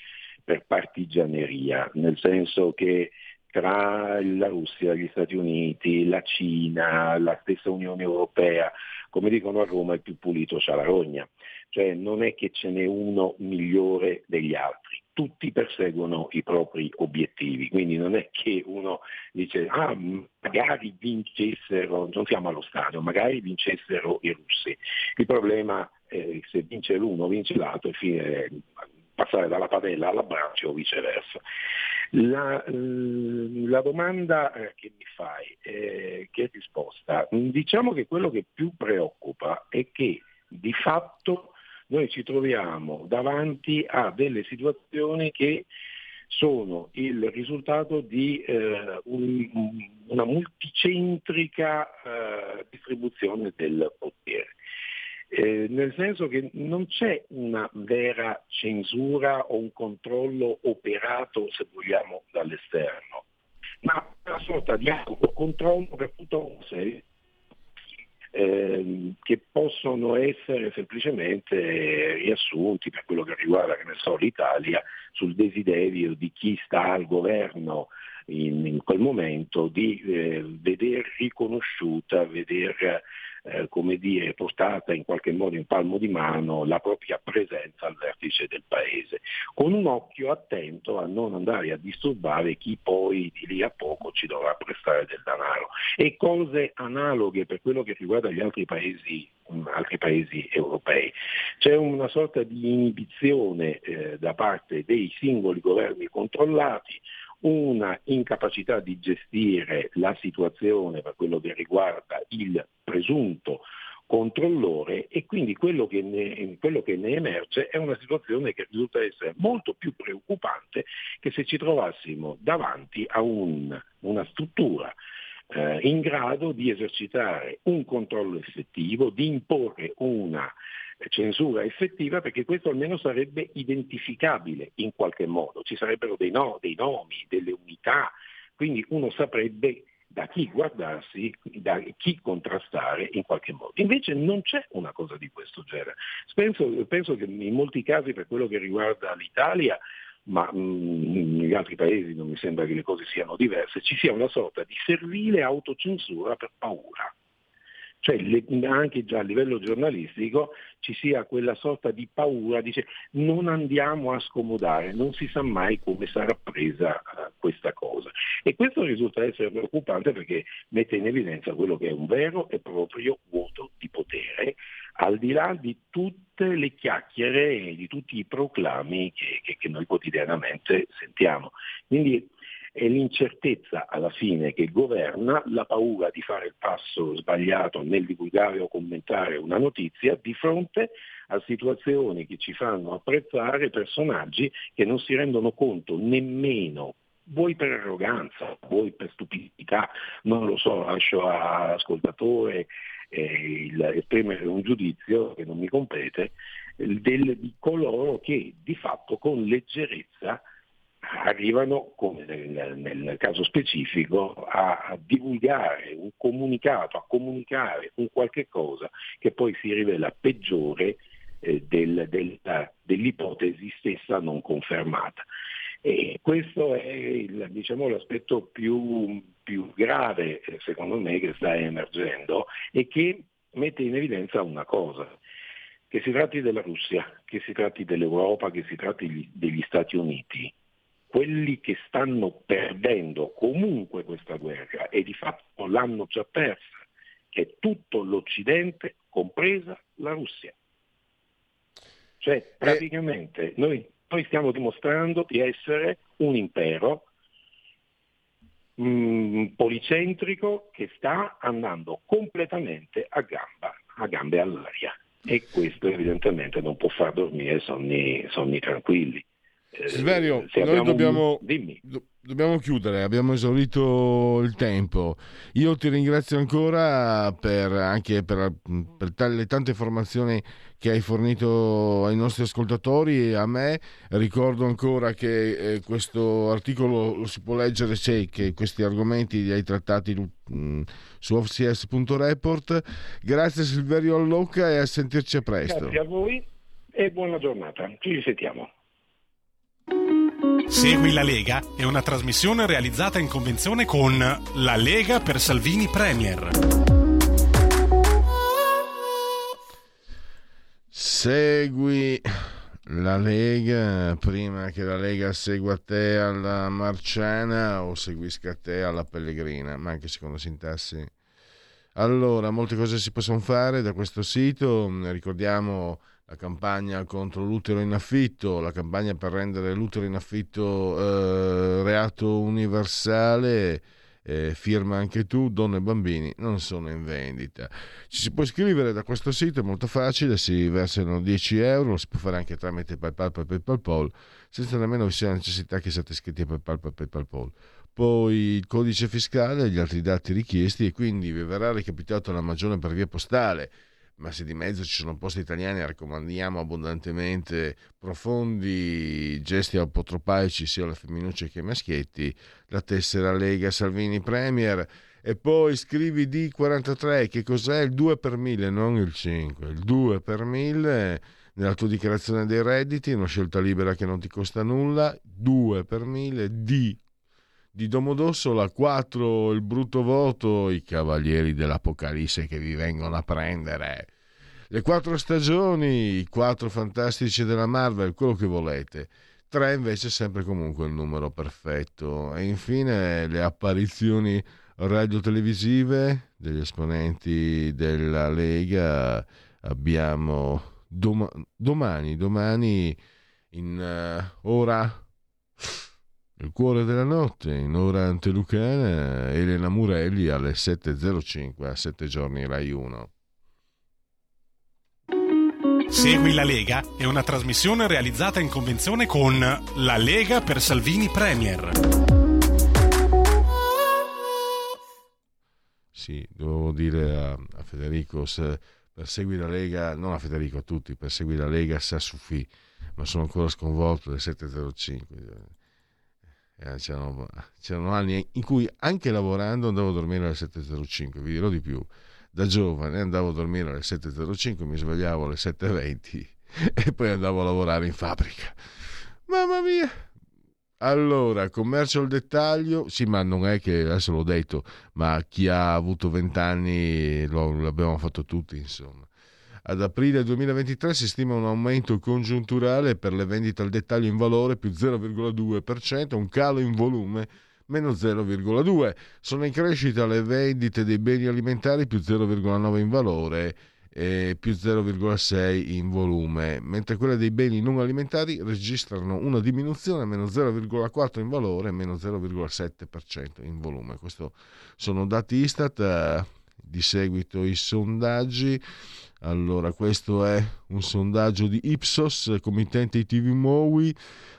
per partigianeria, nel senso che tra la Russia, gli Stati Uniti, la Cina, la stessa Unione Europea, come dicono a Roma, il più pulito c'ha la rogna. Cioè non è che ce n'è uno migliore degli altri, tutti perseguono i propri obiettivi, quindi non è che uno dice ah magari vincessero, non siamo allo stadio, magari vincessero i russi. Il problema è se vince l'uno vince l'altro e fine passare dalla padella all'abbraccio o viceversa. La, eh, la domanda eh, che mi fai, eh, che è risposta, diciamo che quello che più preoccupa è che di fatto noi ci troviamo davanti a delle situazioni che sono il risultato di eh, un, una multicentrica eh, distribuzione del potere. Eh, nel senso che non c'è una vera censura o un controllo operato, se vogliamo, dall'esterno, ma una sorta di autocontrollo per tutta una serie eh, che possono essere semplicemente riassunti per quello che riguarda che ne so, l'Italia sul desiderio di chi sta al governo in, in quel momento di eh, vedere riconosciuta, vedere eh, come dire, portata in qualche modo in palmo di mano la propria presenza al vertice del paese, con un occhio attento a non andare a disturbare chi poi di lì a poco ci dovrà prestare del denaro. E cose analoghe per quello che riguarda gli altri paesi altri paesi europei. C'è una sorta di inibizione eh, da parte dei singoli governi controllati, una incapacità di gestire la situazione per quello che riguarda il presunto controllore e quindi quello che, ne, quello che ne emerge è una situazione che risulta essere molto più preoccupante che se ci trovassimo davanti a un, una struttura eh, in grado di esercitare un controllo effettivo, di imporre una censura effettiva perché questo almeno sarebbe identificabile in qualche modo, ci sarebbero dei, no, dei nomi, delle unità, quindi uno saprebbe da chi guardarsi, da chi contrastare in qualche modo. Invece non c'è una cosa di questo genere. Penso, penso che in molti casi per quello che riguarda l'Italia ma mh, negli altri paesi non mi sembra che le cose siano diverse, ci sia una sorta di servile autocensura per paura cioè le, anche già a livello giornalistico ci sia quella sorta di paura, dice non andiamo a scomodare, non si sa mai come sarà presa uh, questa cosa. E questo risulta essere preoccupante perché mette in evidenza quello che è un vero e proprio vuoto di potere, al di là di tutte le chiacchiere e di tutti i proclami che, che, che noi quotidianamente sentiamo. Quindi è l'incertezza alla fine che governa, la paura di fare il passo sbagliato nel divulgare o commentare una notizia di fronte a situazioni che ci fanno apprezzare personaggi che non si rendono conto nemmeno vuoi per arroganza, vuoi per stupidità, non lo so, lascio all'ascoltatore eh, esprimere un giudizio che non mi compete, del, di coloro che di fatto con leggerezza arrivano, come nel, nel caso specifico, a, a, divulgare un comunicato, a comunicare un qualche cosa che poi si rivela peggiore eh, del, del, dell'ipotesi stessa non confermata. E questo è il, diciamo, l'aspetto più, più grave, eh, secondo me, che sta emergendo e che mette in evidenza una cosa, che si tratti della Russia, che si tratti dell'Europa, che si tratti degli Stati Uniti, quelli che stanno perdendo comunque questa guerra e di fatto l'hanno già persa, che è tutto l'Occidente, compresa la Russia. Cioè eh. praticamente noi, noi stiamo dimostrando di essere un impero mh, mm, policentrico che sta andando completamente a, gamba, a gambe all'aria e questo evidentemente non può far dormire sonni, sonni tranquilli. Silverio, noi dobbiamo, do, dobbiamo, chiudere, abbiamo esaurito il tempo. Io ti ringrazio ancora per, anche per, per t- le tante informazioni che hai fornito ai nostri ascoltatori e a me. Ricordo ancora che eh, questo articolo lo si può leggere se che questi argomenti li hai trattati mh, mm, su offcs.report. Grazie Silverio Allocca e a sentirci a presto. Grazie a voi e buona giornata. Ci risentiamo. Segui la Lega è una trasmissione realizzata in convenzione con La Lega per Salvini Premier. Segui la Lega prima che la Lega segua te alla Marciana o seguisca te alla Pellegrina, ma anche secondo sintassi. Allora, molte cose si possono fare da questo sito, ricordiamo la campagna contro l'utero in affitto, la campagna per rendere l'utero in affitto eh, reato universale, eh, firma anche tu, donne e bambini non sono in vendita. Ci si può iscrivere da questo sito, è molto facile, si versano 10 euro, si può fare anche tramite PayPal per PayPal senza nemmeno vi sia la necessità che siate iscritti a PayPal per PayPal Poi il codice fiscale e gli altri dati richiesti e quindi vi verrà recapitato la maggiore per via postale ma se di mezzo ci sono posti italiani raccomandiamo abbondantemente profondi gesti apotropaici sia alle femminucce che ai maschietti, la tessera Lega Salvini Premier. E poi scrivi D43 che cos'è? Il 2 per 1000 non il 5, il 2 per 1000 nella tua dichiarazione dei redditi, una scelta libera che non ti costa nulla, 2 per 1000 D di Domodossola 4 il brutto voto, i cavalieri dell'Apocalisse che vi vengono a prendere. Le quattro stagioni, i quattro fantastici della Marvel, quello che volete. 3 invece sempre comunque il numero perfetto. E infine le apparizioni radio-televisive degli esponenti della Lega. Abbiamo dom- domani, domani in uh, ora il cuore della notte, in ora antelucana, Elena Murelli alle 7.05 a 7 giorni Rai 1. Segui la Lega è una trasmissione realizzata in convenzione con La Lega per Salvini Premier. sì, devo dire a, a Federico, se persegui la Lega, non a Federico, a tutti, persegui la Lega sa Sufi, ma sono ancora sconvolto del 705. Eh, c'erano, c'erano, anni in cui anche lavorando andavo a dormire alle 7.05, vi dirò di più, da giovane andavo a dormire alle 7.05, mi svegliavo alle 7.20 e poi andavo a lavorare in fabbrica. Mamma mia! Allora, commercio al dettaglio, sì, ma non è che adesso l'ho detto, ma chi ha avuto 20 anni l'abbiamo fatto tutti, insomma. Ad aprile 2023 si stima un aumento congiunturale per le vendite al dettaglio in valore più 0,2%, un calo in volume meno 0,2%. Sono in crescita le vendite dei beni alimentari più 0,9% in valore e più 0,6 in volume, mentre quelle dei beni non alimentari registrano una diminuzione meno 0,4 in valore e meno 0,7% in volume. Questi sono dati Istat, eh, di seguito i sondaggi. Allora, questo è un sondaggio di Ipsos, committente TV Mowi.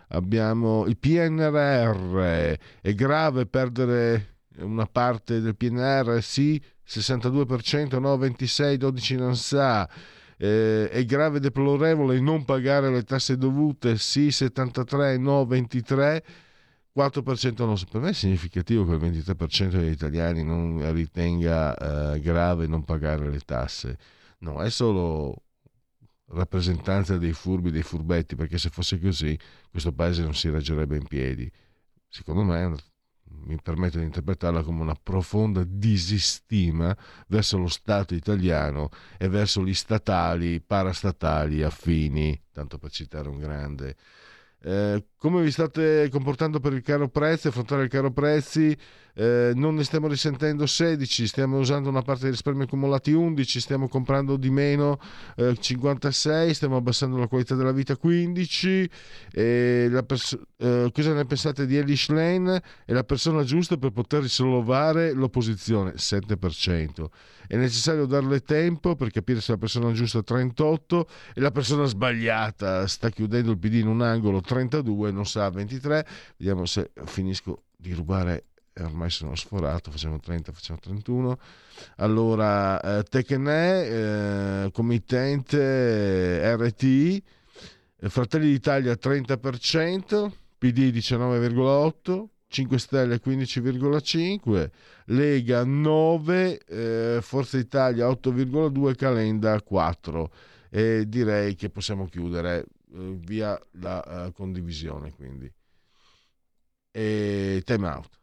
Abbiamo il PNRR. È grave perdere una parte del PNR? Sì, 62%, no 26%, 12% non sa. Eh, è grave e deplorevole non pagare le tasse dovute? Sì, 73%, no 23%. 4% non so. Per me è significativo che il 23% degli italiani non ritenga eh, grave non pagare le tasse. No, è solo rappresentanza dei furbi, dei furbetti, perché se fosse così questo paese non si reggerebbe in piedi. Secondo me mi permetto di interpretarla come una profonda disistima verso lo Stato italiano e verso gli statali, parastatali affini, tanto per citare un grande. Eh, come vi state comportando per il caro prezzi, affrontare il caro prezzi? Eh, non ne stiamo risentendo 16, stiamo usando una parte dei risparmi accumulati 11, stiamo comprando di meno eh, 56, stiamo abbassando la qualità della vita 15. Pers- eh, cosa ne pensate di Elish Lane? È la persona giusta per poter risollevare l'opposizione? 7%. È necessario darle tempo per capire se la persona giusta 38 e la persona sbagliata sta chiudendo il PD in un angolo 32, non sa 23. Vediamo se finisco di rubare ormai sono sforato, facciamo 30, facciamo 31. Allora, eh, Tecne, eh, committente eh, RTI, eh, Fratelli d'Italia 30%, PD 19,8%, 5 Stelle 15,5%, Lega 9%, eh, Forza Italia 8,2%, Calenda 4%. E direi che possiamo chiudere eh, via la uh, condivisione quindi. E time out.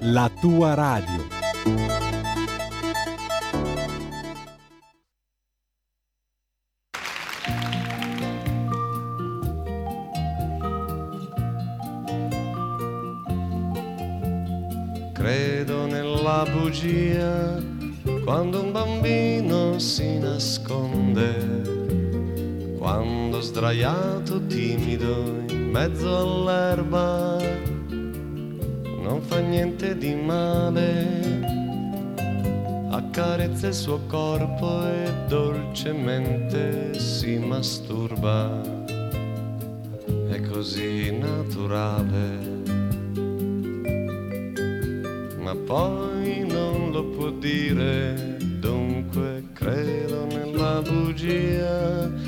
la tua radio. Credo nella bugia quando un bambino si nasconde, quando sdraiato timido mezzo all'erba, fa niente di male, accarezza il suo corpo e dolcemente si masturba, è così naturale, ma poi non lo può dire, dunque credo nella bugia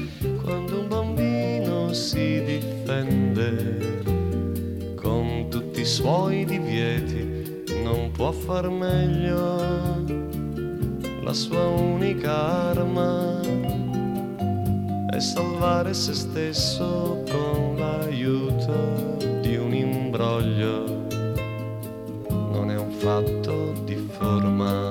suoi divieti, non può far meglio. la sua unica arma è salvare se stesso con l'aiuto di un imbroglio. Non è un fatto di forma,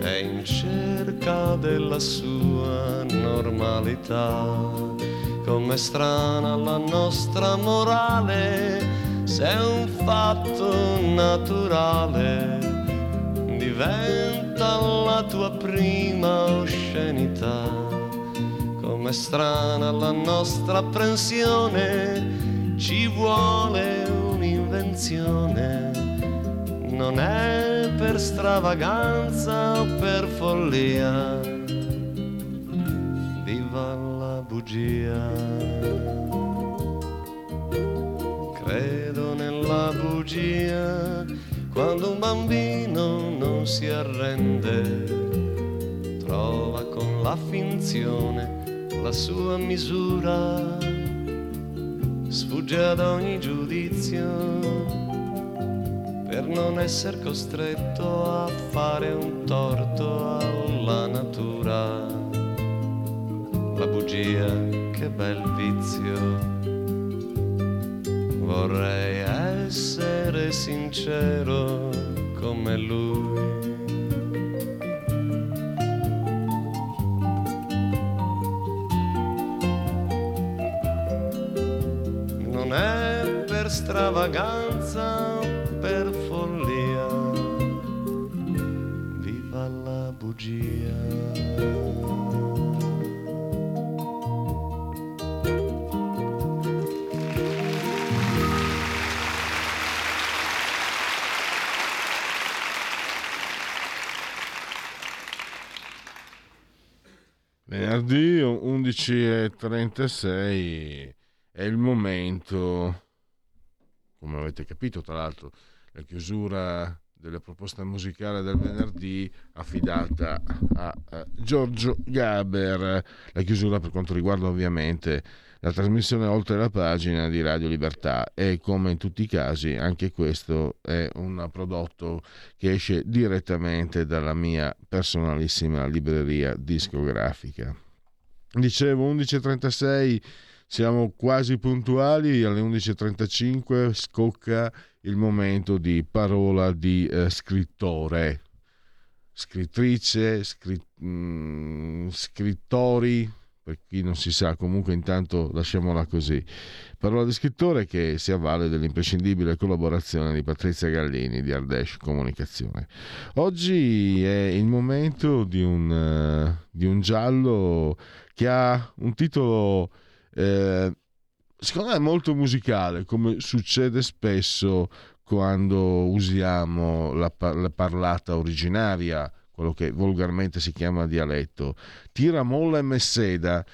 è in cerca della sua normalità. Com'è strana la nostra morale, se è un fatto naturale diventa la tua prima oscenità. Com'è strana la nostra apprensione, ci vuole un'invenzione. Non è per stravaganza o per follia, bugia. Credo nella bugia quando un bambino non si arrende, trova con la finzione la sua misura, sfugge ad ogni giudizio per non essere costretto a fare un torto alla natura. Bugia, che bel vizio. Vorrei essere sincero come lui. Non è per stravaganza 11.36 è il momento, come avete capito tra l'altro, la chiusura della proposta musicale del venerdì affidata a, a Giorgio Gaber, la chiusura per quanto riguarda ovviamente la trasmissione oltre la pagina di Radio Libertà e come in tutti i casi anche questo è un prodotto che esce direttamente dalla mia personalissima libreria discografica. Dicevo 11.36 siamo quasi puntuali, alle 11.35 scocca il momento di parola di eh, scrittore, scrittrice, scri- mh, scrittori, per chi non si sa, comunque intanto lasciamola così. Parola di scrittore che si avvale dell'imprescindibile collaborazione di Patrizia Gallini di Ardesh Comunicazione. Oggi è il momento di un, uh, di un giallo che ha un titolo eh, secondo me molto musicale, come succede spesso quando usiamo la, la parlata originaria quello che volgarmente si chiama dialetto. Tiramolla e Messeda,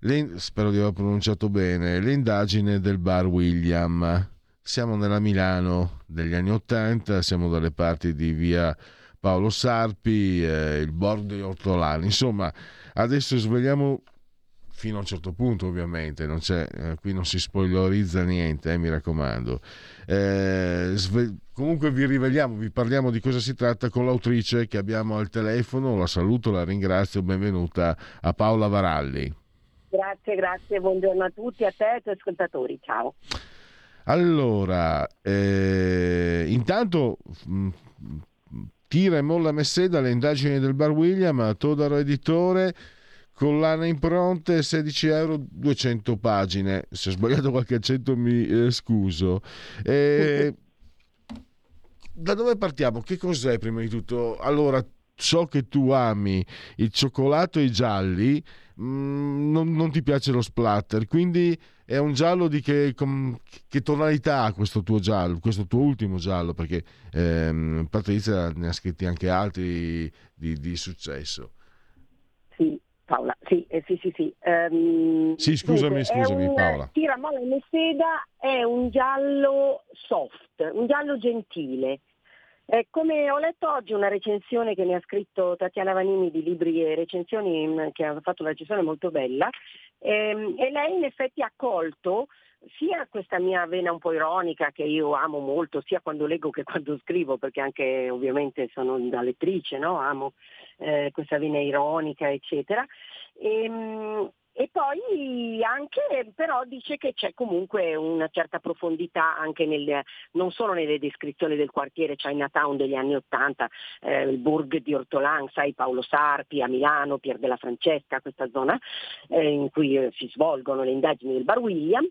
le, spero di aver pronunciato bene, l'indagine del bar William. Siamo nella Milano degli anni Ottanta, siamo dalle parti di via Paolo Sarpi, eh, il bordo di Ortolani. Insomma, adesso svegliamo fino a un certo punto ovviamente, non eh, qui non si spoilerizza niente, eh, mi raccomando. Eh, sve- comunque vi riveliamo, vi parliamo di cosa si tratta con l'autrice che abbiamo al telefono, la saluto, la ringrazio, benvenuta a Paola Varalli. Grazie, grazie, buongiorno a tutti, a te e ai tuoi ascoltatori, ciao. Allora, eh, intanto mh, tira e molla Messeda le indagini del Bar William, Todaro Editore, collana impronte 16 euro 200 pagine. Se ho sbagliato qualche accento mi eh, scuso. E... da dove partiamo? Che cos'è prima di tutto? Allora so che tu ami il cioccolato e i gialli mm, non, non, ti piace lo splatter quindi è un giallo di che, com, che tonalità ha questo tuo giallo questo tuo ultimo giallo? Perché ehm, Patrizia ne ha scritti anche altri di, di successo. Sì Paola, sì, eh, sì, sì, sì. Um, sì, scusami, dunque, scusami un, Paola. Tiramolla e Messeda è un giallo soft, un giallo gentile. Eh, come ho letto oggi una recensione che mi ha scritto Tatiana Vanini di libri e recensioni, che ha fatto una recensione molto bella, Ehm, e lei in effetti ha colto sia questa mia vena un po' ironica che io amo molto, sia quando leggo che quando scrivo, perché anche ovviamente sono una lettrice, no? amo eh, questa vena ironica, eccetera. E, ehm, e poi anche però dice che c'è comunque una certa profondità anche nel, non solo nelle descrizioni del quartiere Chinatown degli anni Ottanta, eh, il Burg di Ortolan, sai Paolo Sarpi a Milano, Pier della Francesca, questa zona eh, in cui eh, si svolgono le indagini del Bar William,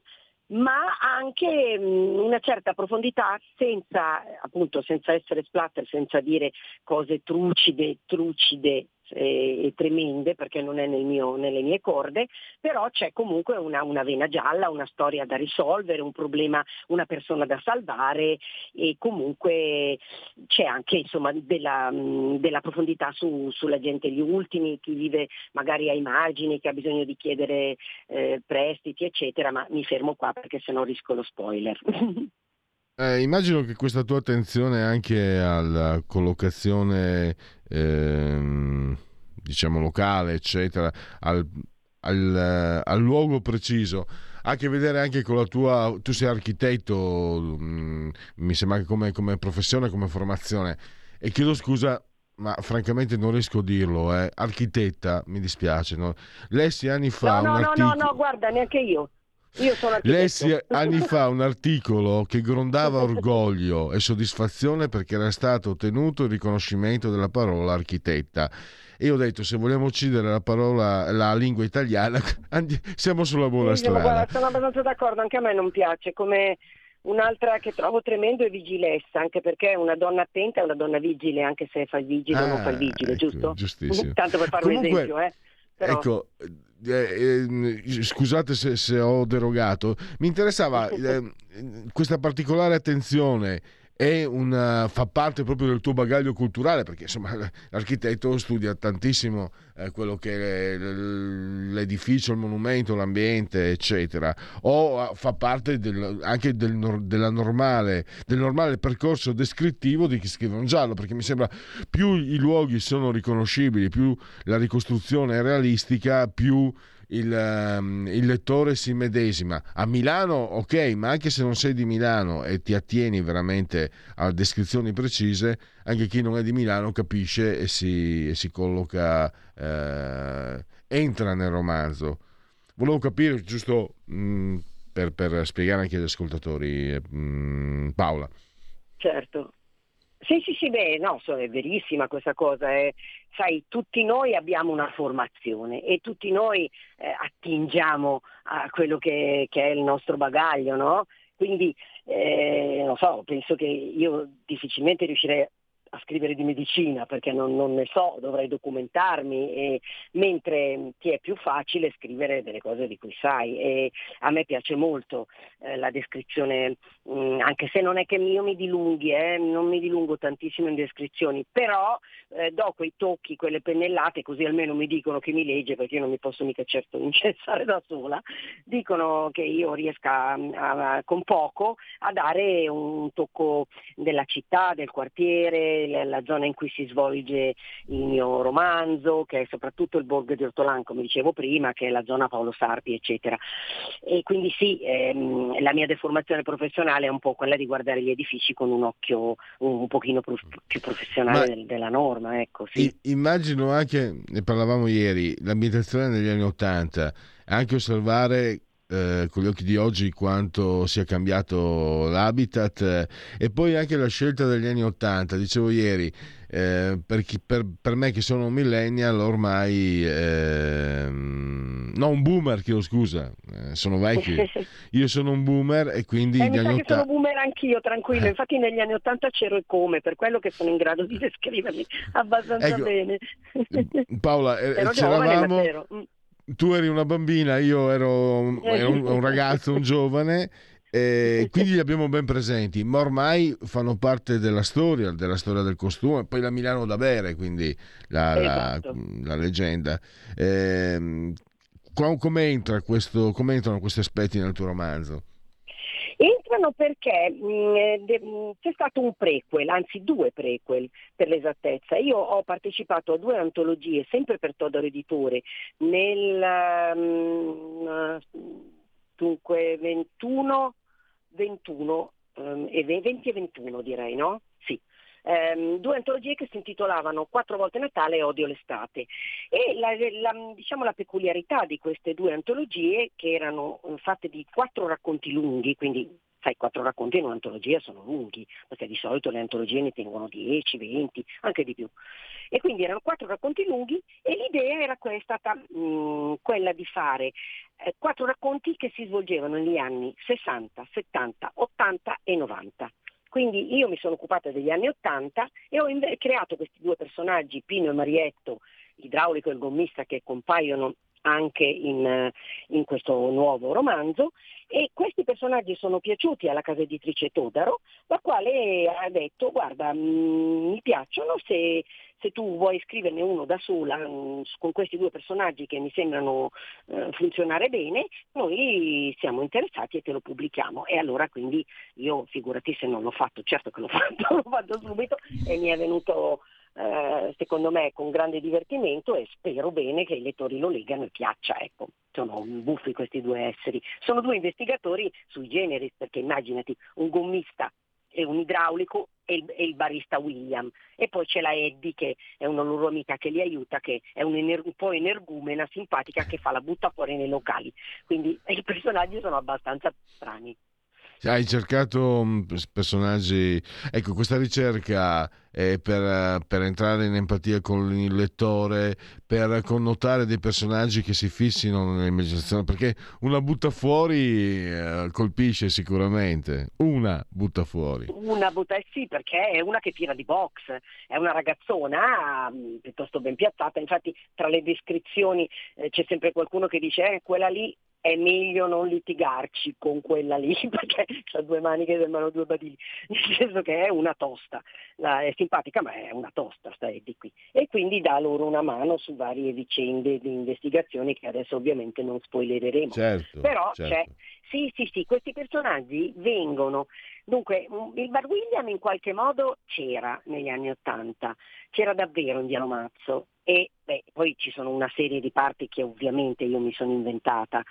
ma anche una certa profondità senza, appunto, senza essere splatter, senza dire cose trucide, trucide e, tremende perché non è nel mio, nelle mie corde, però c'è comunque una, una, vena gialla, una storia da risolvere, un problema, una persona da salvare e comunque c'è anche insomma, della, della, profondità su, sulla gente gli ultimi, chi vive magari ai margini, che ha bisogno di chiedere eh, prestiti eccetera, ma mi fermo qua perché sennò rischio lo spoiler. Eh, immagino che questa tua attenzione anche alla collocazione ehm, diciamo locale, eccetera, al, al, al, luogo preciso, ha a che vedere anche con la tua... Tu sei architetto, mh, mm, mi sembra che come, come, professione, come formazione, e chiedo scusa, ma francamente non riesco a dirlo, eh. architetta, mi dispiace. No? Lessi anni fa... No, no, no, articolo... no, no, guarda, neanche io. Lessi anni fa un articolo che grondava orgoglio e soddisfazione perché era stato ottenuto il riconoscimento della parola architetta. E io ho detto, se vogliamo uccidere la parola, la lingua italiana, siamo sulla buona sì, strada. Guarda, sono abbastanza d'accordo, anche a me non piace. Come un'altra che trovo tremendo è vigilessa, anche perché una donna attenta è una donna vigile, anche se fa il vigile o non fa il vigile, ecco, giusto? Giustissimo. Tanto per fare Comunque, un esempio, eh. Però... Ecco, eh, eh, scusate se, se, ho derogato, mi interessava eh, questa particolare attenzione una, fa parte proprio del tuo bagaglio culturale, perché insomma l'architetto studia tantissimo eh, quello che è l'edificio, il monumento, l'ambiente, eccetera, o ah, fa parte del, anche del, normale, del normale percorso descrittivo di chi scrive un giallo, perché mi sembra più i luoghi sono riconoscibili, più la ricostruzione è realistica, più il, um, il, lettore si medesima. A Milano, ok, ma anche se non sei di Milano e ti attieni veramente a descrizioni precise, anche chi non è di Milano capisce e si, e si colloca, eh, entra nel romanzo. Volevo capire, giusto mh, mm, per, per, spiegare anche agli ascoltatori, mh, mm, Paola. Certo. Sì, sì, sì, beh, no, è verissima questa cosa. Eh. Sai, tutti noi abbiamo una formazione e tutti noi eh, attingiamo a quello che, che, è il nostro bagaglio, no? Quindi, eh, non so, penso che io difficilmente riuscirei a scrivere di medicina perché non, non ne so, dovrei documentarmi, e, mentre ti è più facile scrivere delle cose di cui sai. E a me piace molto eh, la descrizione, mh, mm, anche se non è che io mi dilunghi, eh, non mi dilungo tantissimo in descrizioni, però eh, do quei tocchi, quelle pennellate, così almeno mi dicono che mi legge perché io non mi posso mica certo incensare da sola, dicono che io riesca a, a, con poco a dare un tocco della città, del quartiere, la zona in cui si svolge il mio romanzo, che è soprattutto il borgo di Ortolan, come dicevo prima, che è la zona Paolo Sarpi, eccetera. E quindi sì, ehm, la mia deformazione professionale è un po' quella di guardare gli edifici con un occhio un, pochino più, più professionale del, della norma. Ecco, sì. Immagino anche, ne parlavamo ieri, l'ambientazione negli anni Ottanta, anche osservare eh, con gli occhi di oggi quanto sia cambiato l'habitat eh, e poi anche la scelta degli anni Ottanta, dicevo ieri, eh, per, chi, per, per, me che sono un millennial ormai, eh, no un boomer, chiedo scusa, eh, sono vecchio, io sono un boomer e quindi... Eh, mi sa che sono boomer anch'io, tranquillo, infatti negli anni Ottanta c'ero e come, per quello che sono in grado di descrivermi abbastanza ecco, bene. Paola, ero c'eravamo... Tu eri una bambina, io ero, ero un, un, ragazzo, un giovane, e quindi li abbiamo ben presenti, ma ormai fanno parte della storia, della storia del costume, poi la Milano da bere, quindi la, esatto. la, la leggenda. Eh, come, entra entrano questi aspetti nel tuo romanzo? Entra mostrano perché mh, de- mh, c'è stato un prequel, anzi due prequel per l'esattezza. Io ho partecipato a due antologie, sempre per Todor Editore, nel mh, dunque 21, 21 ehm, e 20 e 21 direi, no? Ehm, due antologie che si intitolavano Quattro volte Natale e Odio l'estate. E la, la, diciamo, la peculiarità di queste due antologie, che erano eh, fatte di quattro racconti lunghi, quindi sai, quattro racconti in un'antologia sono lunghi, perché di solito le antologie ne tengono 10, 20, anche di più. E quindi erano quattro racconti lunghi e l'idea era que- stata mh, quella di fare eh, quattro racconti che si svolgevano negli anni 60, 70, 80 e 90. Quindi io mi sono occupata degli anni 80 e ho creato questi due personaggi, Pino e Marietto, l'idraulico e gommista che compaiono anche in, in, questo nuovo romanzo e questi personaggi sono piaciuti alla casa editrice Todaro, la quale ha detto guarda mh, mi piacciono se, se, tu vuoi scriverne uno da sola mh, con questi due personaggi che mi sembrano eh, funzionare bene, noi siamo interessati e te lo pubblichiamo. E allora quindi io figurati se non l'ho fatto, certo che l'ho fatto, l'ho fatto subito e mi è venuto eh, secondo me con grande divertimento e spero bene che i lettori lo legano e piaccia. Ecco. Sono buffi questi due esseri. Sono due investigatori sui generi, perché immaginati un gommista e un idraulico e il, e il, barista William. E poi c'è la Eddie che è una loro amica che li aiuta, che è un, ener- un po' energumena, simpatica, che fa la butta fuori nei locali. Quindi i personaggi sono abbastanza strani. Hai cercato mm, personaggi, ecco questa ricerca è per, per, entrare in empatia con il lettore, per connotare dei personaggi che si fissino nell'immaginazione, perché una butta fuori eh, colpisce sicuramente, una butta fuori. Una butta, eh sì, perché è una che tira di box, è una ragazzona mh, piuttosto ben piazzata, infatti tra le descrizioni eh, c'è sempre qualcuno che dice eh, quella lì è meglio non litigarci con quella lì perché ha due mani che sembrano due badili, nel senso che è una tosta, la, è simpatica ma è una tosta sta Eddie qui e quindi dà loro una mano su varie vicende di investigazioni che adesso ovviamente non spoilereremo. Certo, Però certo. c'è, sì sì sì, questi personaggi vengono, dunque il Bar William in qualche modo c'era negli anni Ottanta, c'era davvero in Diano Mazzo e beh, poi ci sono una serie di parti che ovviamente io mi sono inventata,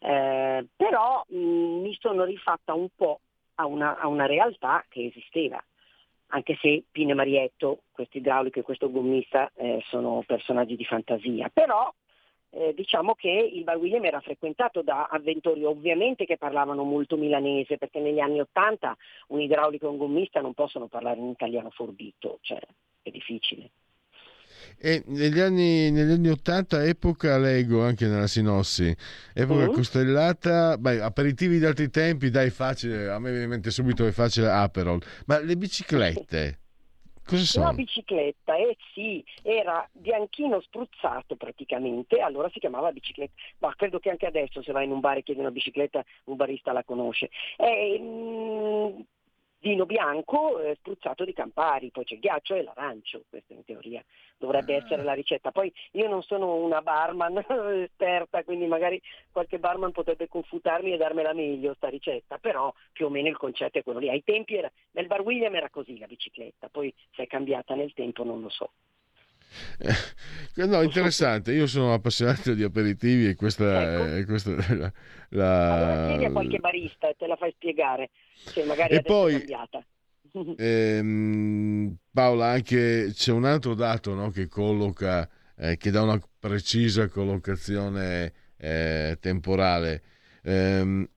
eh, però mh, mi sono rifatta un po' a una, a una realtà che esisteva anche se Pino e Marietto, questo idraulico e questo gommista, eh, sono personaggi di fantasia. Però eh, diciamo che il Bar William era frequentato da avventori ovviamente che parlavano molto milanese, perché negli anni Ottanta un idraulico e un gommista non possono parlare in italiano forbito, cioè è difficile. E negli anni, negli anni 80, epoca, leggo anche nella sinossi, epoca Mm. costellata, beh, aperitivi di altri tempi, dai facile, a me viene in mente subito è facile Aperol, ma le biciclette, cosa La sono? bicicletta, eh sì, era bianchino spruzzato praticamente, allora si chiamava bicicletta, ma credo che anche adesso se vai in un bar e chiedi una bicicletta un barista la conosce. È mm, vino bianco eh, spruzzato di Campari, poi c'è il ghiaccio e l'arancio, questa in teoria dovrebbe essere la ricetta. Poi io non sono una barman esperta, quindi magari qualche barman potrebbe confutarmi e darmela meglio sta ricetta, però più o meno il concetto è quello lì. Ai tempi era, nel bar William era così la bicicletta, poi se è cambiata nel tempo non lo so. Eh, No, interessante, io sono appassionato di aperitivi e questa, è questa è la, la- Allora chiedi a qualche barista e te la fai spiegare, se magari E poi- è cambiata. Ehm, Paola, anche c'è un altro dato no, che colloca, eh, che dà una precisa collocazione eh, temporale. Ehm,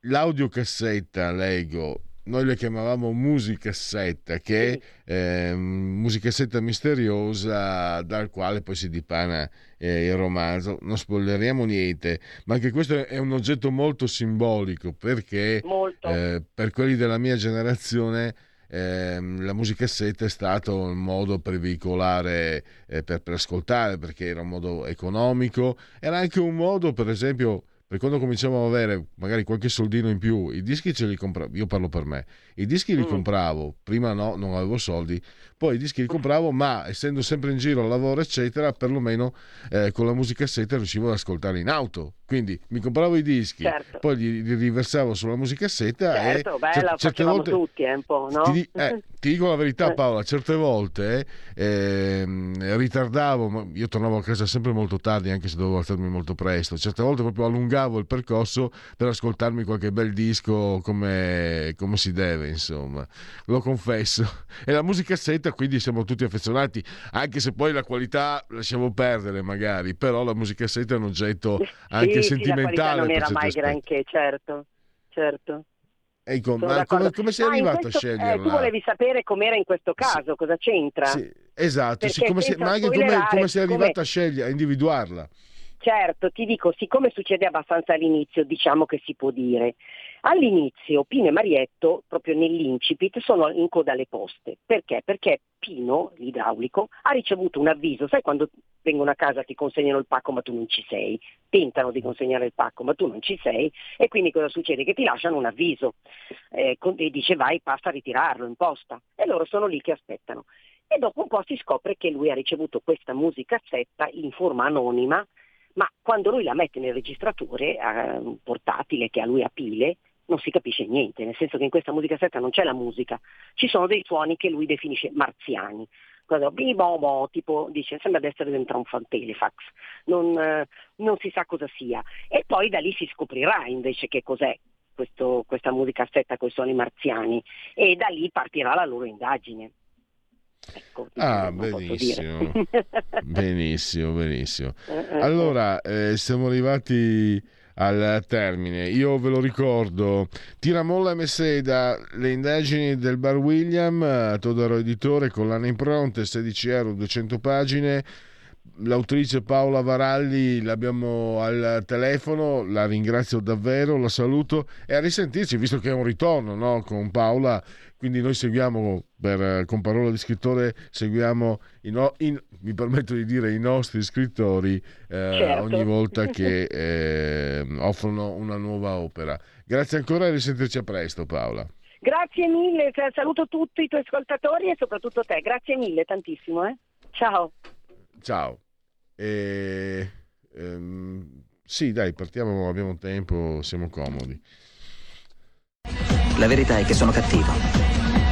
l'audiocassetta, leggo, noi le chiamavamo musicassetta, che è ehm, musicassetta misteriosa dal quale poi si dipana eh, il romanzo. Non spoileriamo niente, ma anche questo è un oggetto molto simbolico perché Molto. eh, per quelli della mia generazione ehm, la musicassetta è stato un modo per veicolare, eh, per, per ascoltare, perché era un modo economico, era anche un modo, per esempio, per quando cominciamo ad avere magari qualche soldino in più, i dischi ce li compravo, io parlo per me, i dischi li Mm. compravo, prima no, non avevo soldi, poi i dischi li compravo, ma essendo sempre in giro al lavoro, eccetera, perlomeno eh, con la musicassetta riuscivo ad ascoltare in auto, Quindi mi compravo i dischi, Certo. poi li, li riversavo sulla musicassetta Certo, e bella, cer- certe volte tutti eh, un po', no? ti, eh, ti dico la verità Eh. Paola, certe volte ehm, ritardavo, io tornavo a casa sempre molto tardi anche se dovevo alzarmi molto presto, certe volte proprio allungavo il percorso per ascoltarmi qualche bel disco come, come si deve, insomma, lo confesso. E la musicassetta quindi siamo tutti affezionati, anche se poi la qualità lasciamo perdere magari, però la musicassetta è un oggetto anche sì, sì, sentimentale. non per era mai aspetti. granché, certo, certo. Ecco, ma come, come sei Ah, arrivato questo- a eh, sceglierla? tu volevi sapere com'era in questo caso, cosa c'entra? Sì, esatto, sì, come senza ma anche come, come sei arrivato a scegliere, a individuarla. Certo, ti dico, siccome succede abbastanza all'inizio, diciamo che si può dire. All'inizio Pino e Marietto, proprio nell'incipit, sono in coda alle poste. Perché? Perché Pino, l'idraulico, ha ricevuto un avviso. Sai quando vengono a casa ti consegnano il pacco ma tu non ci sei? Tentano di consegnare il pacco ma tu non ci sei e quindi cosa succede? Che ti lasciano un avviso eh, e dice vai, passa a ritirarlo in posta. E loro sono lì che aspettano. E dopo un po' si scopre che lui ha ricevuto questa musicassetta in forma anonima ma quando lui la mette nel registratore eh, portatile che a lui a pile non si capisce niente, nel senso che in questa musicassetta non c'è la musica, ci sono dei suoni che lui definisce marziani. Cosa- bi bo bo, tipo dice sembra di essere dentro un fan telefax, non, eh, non si sa cosa sia. E poi da lì si scoprirà invece che cos'è questo- questa musicassetta con i suoni marziani e da lì partirà la loro indagine. Ecco, Ah, non posso benissimo. benissimo, benissimo. Eh, eh, Allora, eh, siamo arrivati al termine. Io ve lo ricordo. Tiramolla e Messeda, le indagini del Bar William, eh, Todaro Editore, collana impronte, 16 euro, 200 pagine. L'autrice Paola Varalli l'abbiamo al telefono, la ringrazio davvero, la saluto e a risentirci, visto che è un ritorno no, con Paola, quindi noi seguiamo, per, con parola di scrittore, seguiamo, i no- in- mi permetto di dire, i nostri scrittori eh, Certo. ogni volta che eh, offrono una nuova opera. Grazie ancora e risentirci a presto Paola. Grazie mille, sa- saluto tutti i tuoi ascoltatori e soprattutto te. Grazie mille tantissimo. eh. Ciao. Ciao. E, ehm, sì, dai, partiamo, abbiamo tempo, siamo comodi. La verità è che sono cattivo.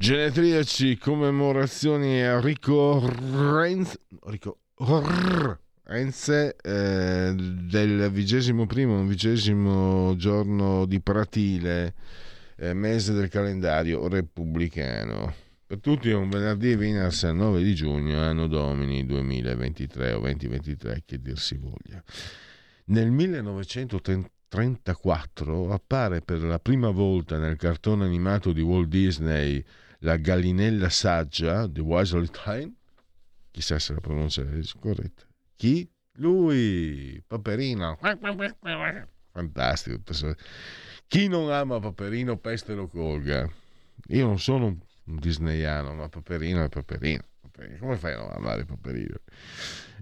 Genetriaci, commemorazioni a ricorrenze, ricorrenze eh, del vigesimo primo, vigesimo giorno di Pratile, eh, mese del calendario repubblicano. Per tutti è un venerdì Veners 9 di giugno, anno domini 2023 o 2023, che dir si voglia. Nel 1934 appare per la prima volta nel cartone animato di Walt Disney la gallinella saggia di Wisely Time. Chissà se la pronuncia è corretta. Chi? Lui, Paperino. Fantastico. Chi non ama Paperino, peste lo colga. Io non sono un disneyano, ma Paperino è Paperino. Come fai a non amare Paperino?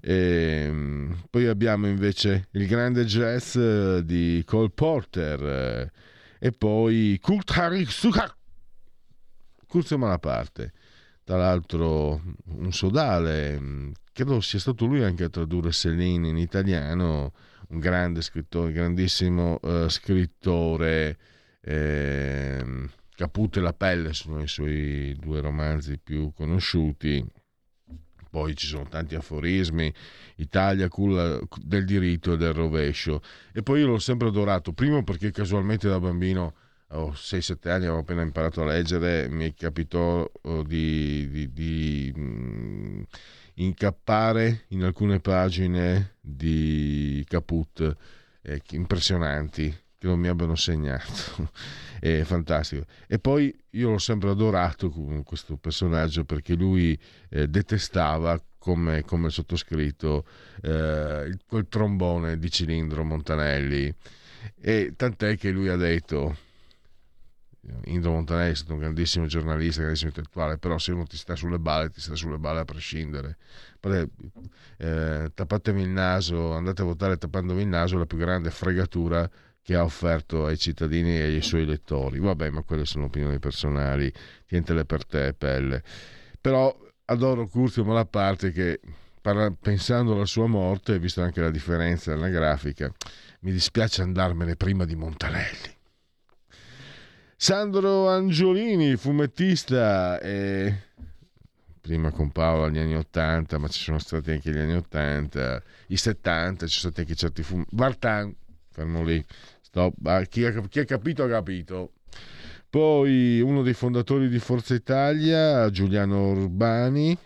E, poi abbiamo invece il grande jazz eh, di Cole Porter eh, e poi Kurt Harry Sucher Curzio Malaparte, tra l'altro un sodale, credo sia stato lui anche a tradurre Céline in italiano, un grande scrittore, grandissimo eh, scrittore, eh, Caput e la pelle sono i suoi due romanzi più conosciuti, poi ci sono tanti aforismi, Italia, culla del diritto e del rovescio, e poi io l'ho sempre adorato, primo perché casualmente da bambino ho 6-7 anni, avevo appena imparato a leggere, mi capitò oh, di, di, di mh, incappare in alcune pagine di Caput eh, impressionanti, che non mi abbiano segnato. È fantastico. E poi io l'ho sempre adorato questo personaggio perché lui eh, detestava come, come sottoscritto eh, quel trombone di cilindro Montanelli. E tant'è che lui ha detto Indro Montanelli è stato un grandissimo giornalista, grandissimo intellettuale, però se uno ti sta sulle balle, ti sta sulle balle a prescindere. Eh, tappatevi il naso, andate a votare tappandovi il naso, è la più grande fregatura che ha offerto ai cittadini e ai suoi elettori. Vabbè, ma quelle sono opinioni personali, tientele per te, pelle. Però adoro Curzio Malaparte che pensando alla sua morte, vista anche la differenza nella grafica, mi dispiace andarmene prima di Montanelli. Sandro Angiolini, fumettista, e prima con Paolo agli anni 80, ma ci sono stati anche gli anni 80, i 70, ci sono stati anche certi fumetti. Vartan, fermo lì, Stop. Chi, ha, chi ha capito ha capito. Poi uno dei fondatori di Forza Italia, Giuliano Urbani,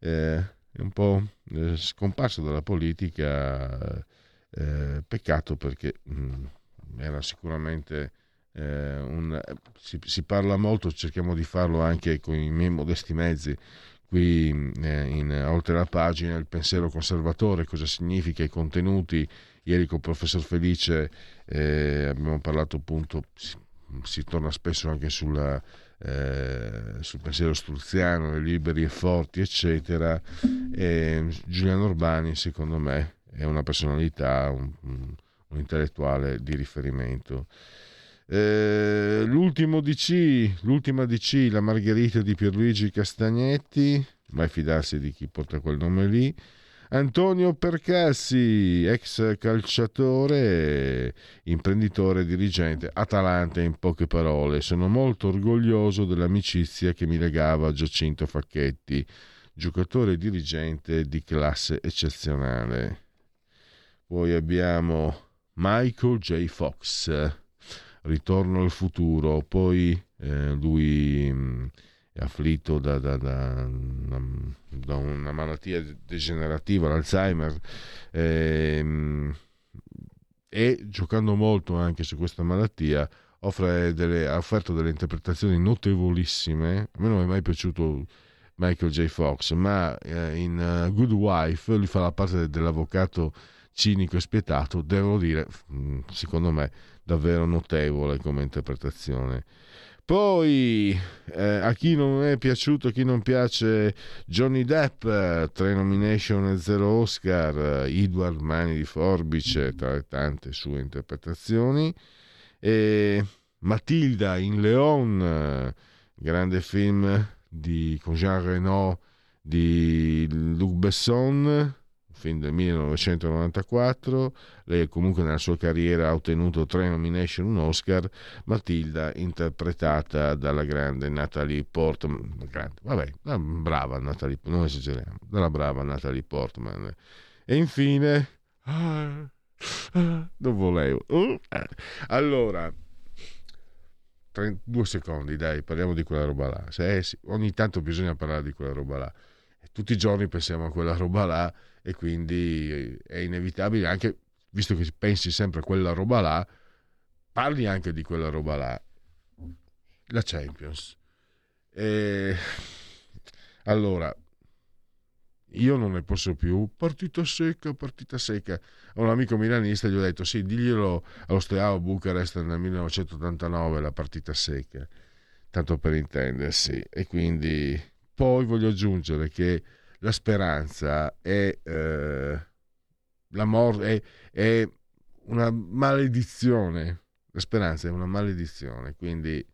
eh, è un po' eh, scomparso dalla politica, eh, peccato perché mh, mm, era sicuramente eh, un, si, si, parla molto, cerchiamo di farlo anche con i miei modesti mezzi. Qui eh, in, oltre la pagina il pensiero conservatore, cosa significa i contenuti. Ieri con il professor Felice eh, abbiamo parlato appunto, si, si torna spesso anche sulla, eh, sul pensiero struziano, liberi e forti, eccetera. E Giuliano Urbani, secondo me, è una personalità, un, un intellettuale di riferimento. Eh, l'ultimo DC, l'ultima DC, la Margherita di Pierluigi Castagnetti, mai fidarsi di chi porta quel nome lì. Antonio Percassi, ex calciatore, imprenditore, dirigente, Atalanta in poche parole. Sono molto orgoglioso dell'amicizia che mi legava a Giacinto Facchetti, giocatore e dirigente di classe eccezionale. Poi abbiamo Michael J. Fox Ritorno al futuro, poi eh, lui mh, mm, è afflitto da, da, da, da, una malattia degenerativa, l'Alzheimer, eh, e giocando molto anche su questa malattia delle, ha offerto delle interpretazioni notevolissime. A me non è mai piaciuto Michael J. Fox, ma eh, in uh, Good Wife lui fa la parte dell'avvocato cinico e spietato, devo dire, mm, secondo me, davvero notevole come interpretazione. Poi eh, a chi non è piaciuto, a chi non piace Johnny Depp, tre nomination e zero Oscar, Edward Mani di Forbice tra le tante sue interpretazioni, e Matilda in Leon, grande film di, con Jean Reno di Luc Besson, film del 1994, lei comunque nella sua carriera ha ottenuto tre nomination, un Oscar, Matilda interpretata dalla grande Natalie Portman, grande, vabbè, la brava Natalie, non esageriamo, dalla brava Natalie Portman. E infine, non volevo, eh. allora, 32 secondi, dai, parliamo di quella roba là. Se, sì, ogni tanto bisogna parlare di quella roba là. Tutti i giorni pensiamo a quella roba là e quindi è inevitabile anche, visto che pensi sempre a quella roba là, parli anche di quella roba là. La Champions. E... Allora, io non ne posso più. Partita secca, partita secca. A un amico milanista gli ho detto: sì, diglielo allo Steaua Bucarest nel 1989, la partita secca, tanto per intendersi. E quindi poi voglio aggiungere che la speranza è, eh, la mor- è, è una maledizione. La speranza è una maledizione, quindi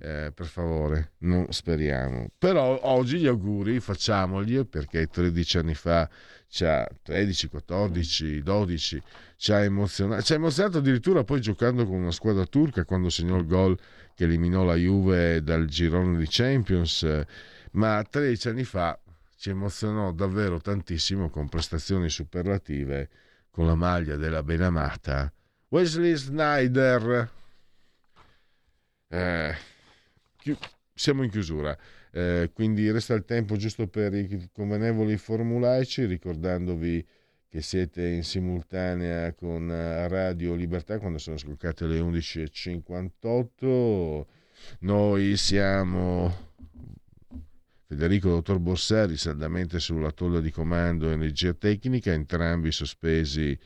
eh, per favore non speriamo. Però oggi gli auguri facciamoli perché 13 anni fa, 13, 14, 12, ci ha emozionato, ci ha emozionato addirittura poi giocando con una squadra turca quando segnò il gol che eliminò la Juve dal girone di Champions, ma 13 anni fa ci emozionò davvero tantissimo con prestazioni superlative con la maglia della benamata Wesley Snyder. Eh, siamo in chiusura, eh, quindi resta il tempo giusto per i convenevoli formulaici, ricordandovi che siete in simultanea con Radio Libertà quando sono scoccate le 11.58. Noi siamo Federico Dottor Borsari saldamente sulla tolla di comando energia tecnica, entrambi sospesi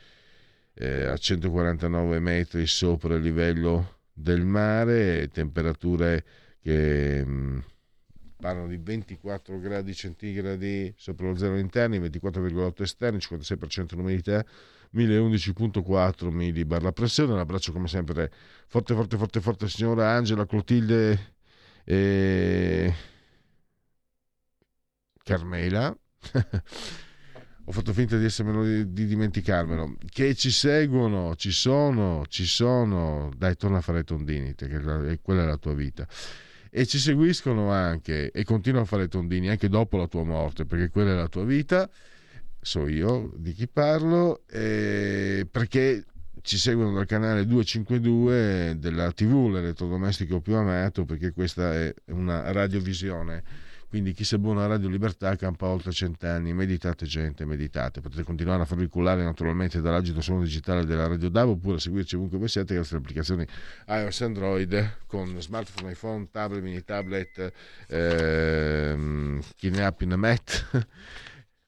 eh, a 149 metri sopra il livello del mare, temperature che mm, parlano di 24 gradi centigradi sopra lo zero interni, 24,8 esterni, 56% l'umidità, 1011.4 millibar la pressione. Un abbraccio come sempre forte, forte, forte, forte signora Angela Clotilde e Carmela. Ho fatto finta di, di, di dimenticarmelo. Che ci seguono, ci sono, ci sono. Dai, torna a fare tondini, che quella è la tua vita. E ci seguiscono anche e continuano a fare tondini anche dopo la tua morte, perché quella è la tua vita. So io di chi parlo, eh, perché ci seguono dal canale 252 della TV, l'elettrodomestico più amato, perché questa è una radiovisione quindi chi sia buono a Radio Libertà campa oltre cent'anni. Meditate, gente, meditate. Potete continuare a farvi cullare naturalmente dall'agito suono digitale della Radio DAV oppure seguirci ovunque voi siete grazie alle applicazioni iOS e Android con smartphone, iPhone, tablet, mini tablet, ehm, chi ne ha più ne mette.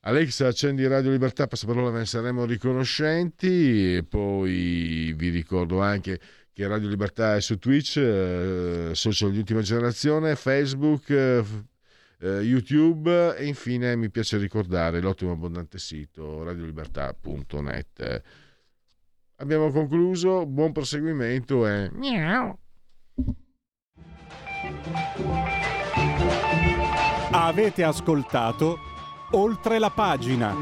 Alexa, accendi Radio Libertà, passaparola, ve ne saremo riconoscenti. E poi vi ricordo anche che Radio Libertà è su Twitch, eh, social di ultima generazione, Facebook, eh, eh, YouTube e infine mi piace ricordare l'ottimo abbondante sito radiolibertà.net. Abbiamo concluso, buon proseguimento e miau. Avete ascoltato oltre la pagina.